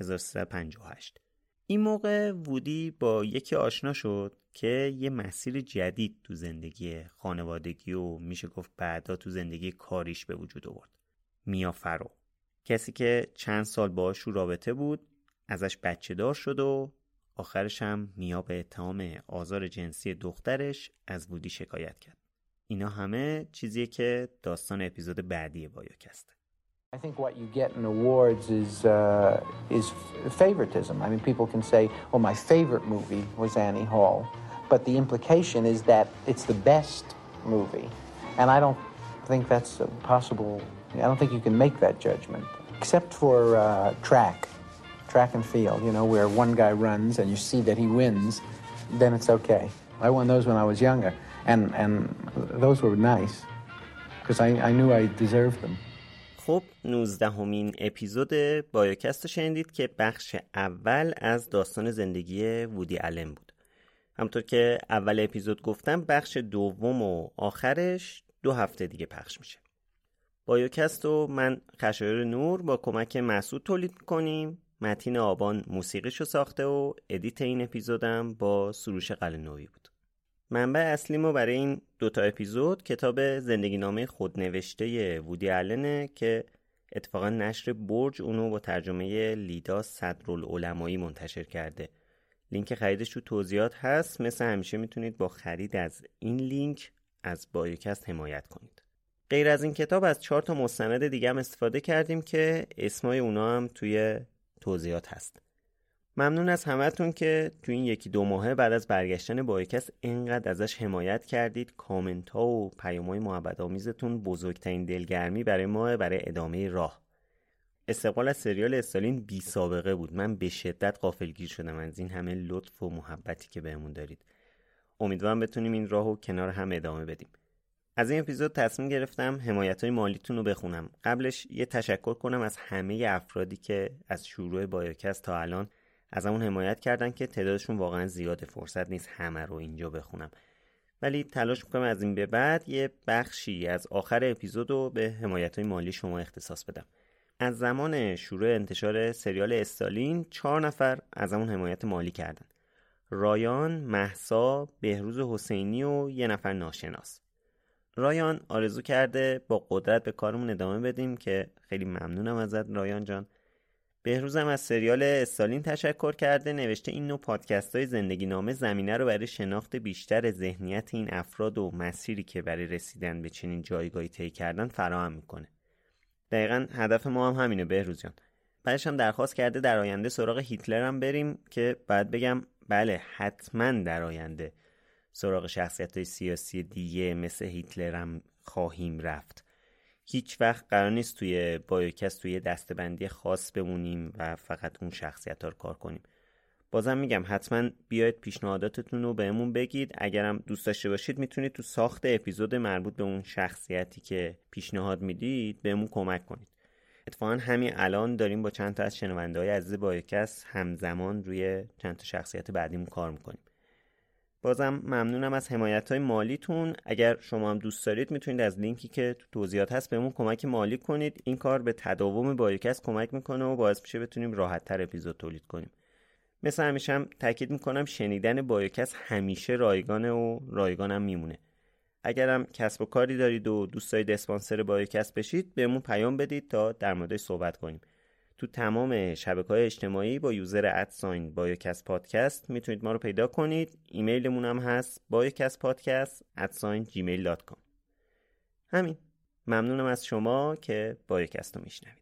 1358 این موقع وودی با یکی آشنا شد که یه مسیر جدید تو زندگی خانوادگی و میشه گفت بعدا تو زندگی کاریش به وجود آورد. میا فرو. کسی که چند سال باهاش رو رابطه بود ازش بچه دار شد و آخرش هم میا به اتهام آزار جنسی دخترش از وودی شکایت کرد. اینا همه چیزیه که داستان اپیزود بعدی بایوکسته I think what you get in awards is uh, is favoritism. I mean, people can say, "Well, my favorite movie was Annie Hall," but the implication is that it's the best movie, and I don't think that's possible. I don't think you can make that judgment, except for uh, track, track and field. You know, where one guy runs and you see that he wins, then it's okay. I won those when I was younger, And and those were nice because I, I knew I deserved them. خب 19 همین اپیزود بایوکست شنیدید که بخش اول از داستان زندگی وودی علم بود. همطور که اول اپیزود گفتم بخش دوم و آخرش دو هفته دیگه پخش میشه. بایوکست رو من خشایار نور با کمک مسعود تولید می‌کنیم متین آبان موسیقیش رو ساخته و edit این اپیزودم با سروش قلنوی بود. منبع اصلی ما برای این دوتا اپیزود کتاب زندگی نامه خودنوشته وودی النه که اتفاقا نشر برج اونو با ترجمه لیدا صدرالعلمایی منتشر کرده. لینک خریدش تو توضیحات هست. مثل همیشه می‌تونید با خرید از این لینک از بایوکست حمایت کنید. غیر از این کتاب از چهار تا مستند دیگه هم استفاده کردیم که اسمای اونا هم توی توضیحات هست. ممنون از همهتون که تو این یکی دو ماهه بعد از برگشتن بایوکست اینقدر ازش حمایت کردید. کامنت ها و پیام های محبت آمیزتون بزرگترین دلگرمی برای ما برای ادامه راه. استقبال از سریال استالین بی سابقه بود. من به شدت غافلگیر شدم از این همه لطف و محبتی که بهمون دارید. امیدوارم بتونیم این راهو کنار هم ادامه بدیم. از این اپیزود تصمیم گرفتم حمایت های مالیتون رو بخونم. قبلش یه تشکر کنم از همه افرادی که از شروع بایوکست تا الان از همون حمایت کردن که تعدادشون واقعا زیاده فرصت نیست همه رو اینجا بخونم. ولی تلاش می‌کنم از این به بعد یه بخشی از آخر اپیزود رو به حمایت های مالی شما اختصاص بدم. از زمان شروع انتشار سریال استالین چهار نفر از همون حمایت مالی کردن. رایان، محسا، بهروز حسینی و یه نفر ناشناس. رایان آرزو کرده با قدرت به کارمون ادامه بدیم که خیلی ممنونم ازت رایان جان. بهروزم از سریال استالین تشکر کرده نوشته این نوع پادکست های زندگی نامه زمینه رو برای شناخت بیشتر ذهنیت این افراد و مسیری که برای رسیدن به چنین جایگاهی طی کردن فراهم می‌کنه. دقیقا هدف ما هم همینه بهروز جان. بعدش هم درخواست کرده در آینده سراغ هیتلر هم بریم که بعد بگم بله حتما در آینده سراغ شخصیت های سیاسی دیگه مثل هیتلر هم خواهیم رفت. هیچ وقت قرار نیست توی بایوکست توی دستبندی خاص بمونیم و فقط اون شخصیت ها رو کار کنیم. بازم میگم حتما بیاید پیشنهاداتتون رو بهمون بگید. اگرم دوست داشته باشید می‌تونید تو ساخت اپیزود مربوط به اون شخصیتی که پیشنهاد می‌دید بهمون کمک کنید. اتفاقا همین الان داریم با چند تا از شنونده های عزیز بایوکست همزمان روی چند تا شخصیت بعدیمون کار می‌کنیم. بازم ممنونم از حمایت های مالیتون. اگر شما هم دوست دارید می‌تونید از لینکی که تو توضیحات هست بهمون کمک مالی کنید. این کار به تداوم بایوکست کمک می‌کنه و باعث میشه بتونیم راحت تر اپیزود تولید کنیم. مثل همیشه هم تاکید می‌کنم شنیدن بایوکست همیشه رایگانه و رایگانم میمونه. اگرم کسب و کاری دارید و دوست دارید اسپانسر بایوکست بشید بهمون پیام بدید تا در موردش صحبت کنیم. تو تمام شبکه های اجتماعی با user at sign بایوکست پادکست می‌تونید ما رو پیدا کنید. ایمیلمون هم هست بایوکست podcast at sign جیمیل همین. ممنونم از شما که بایوکست رو میشنوید.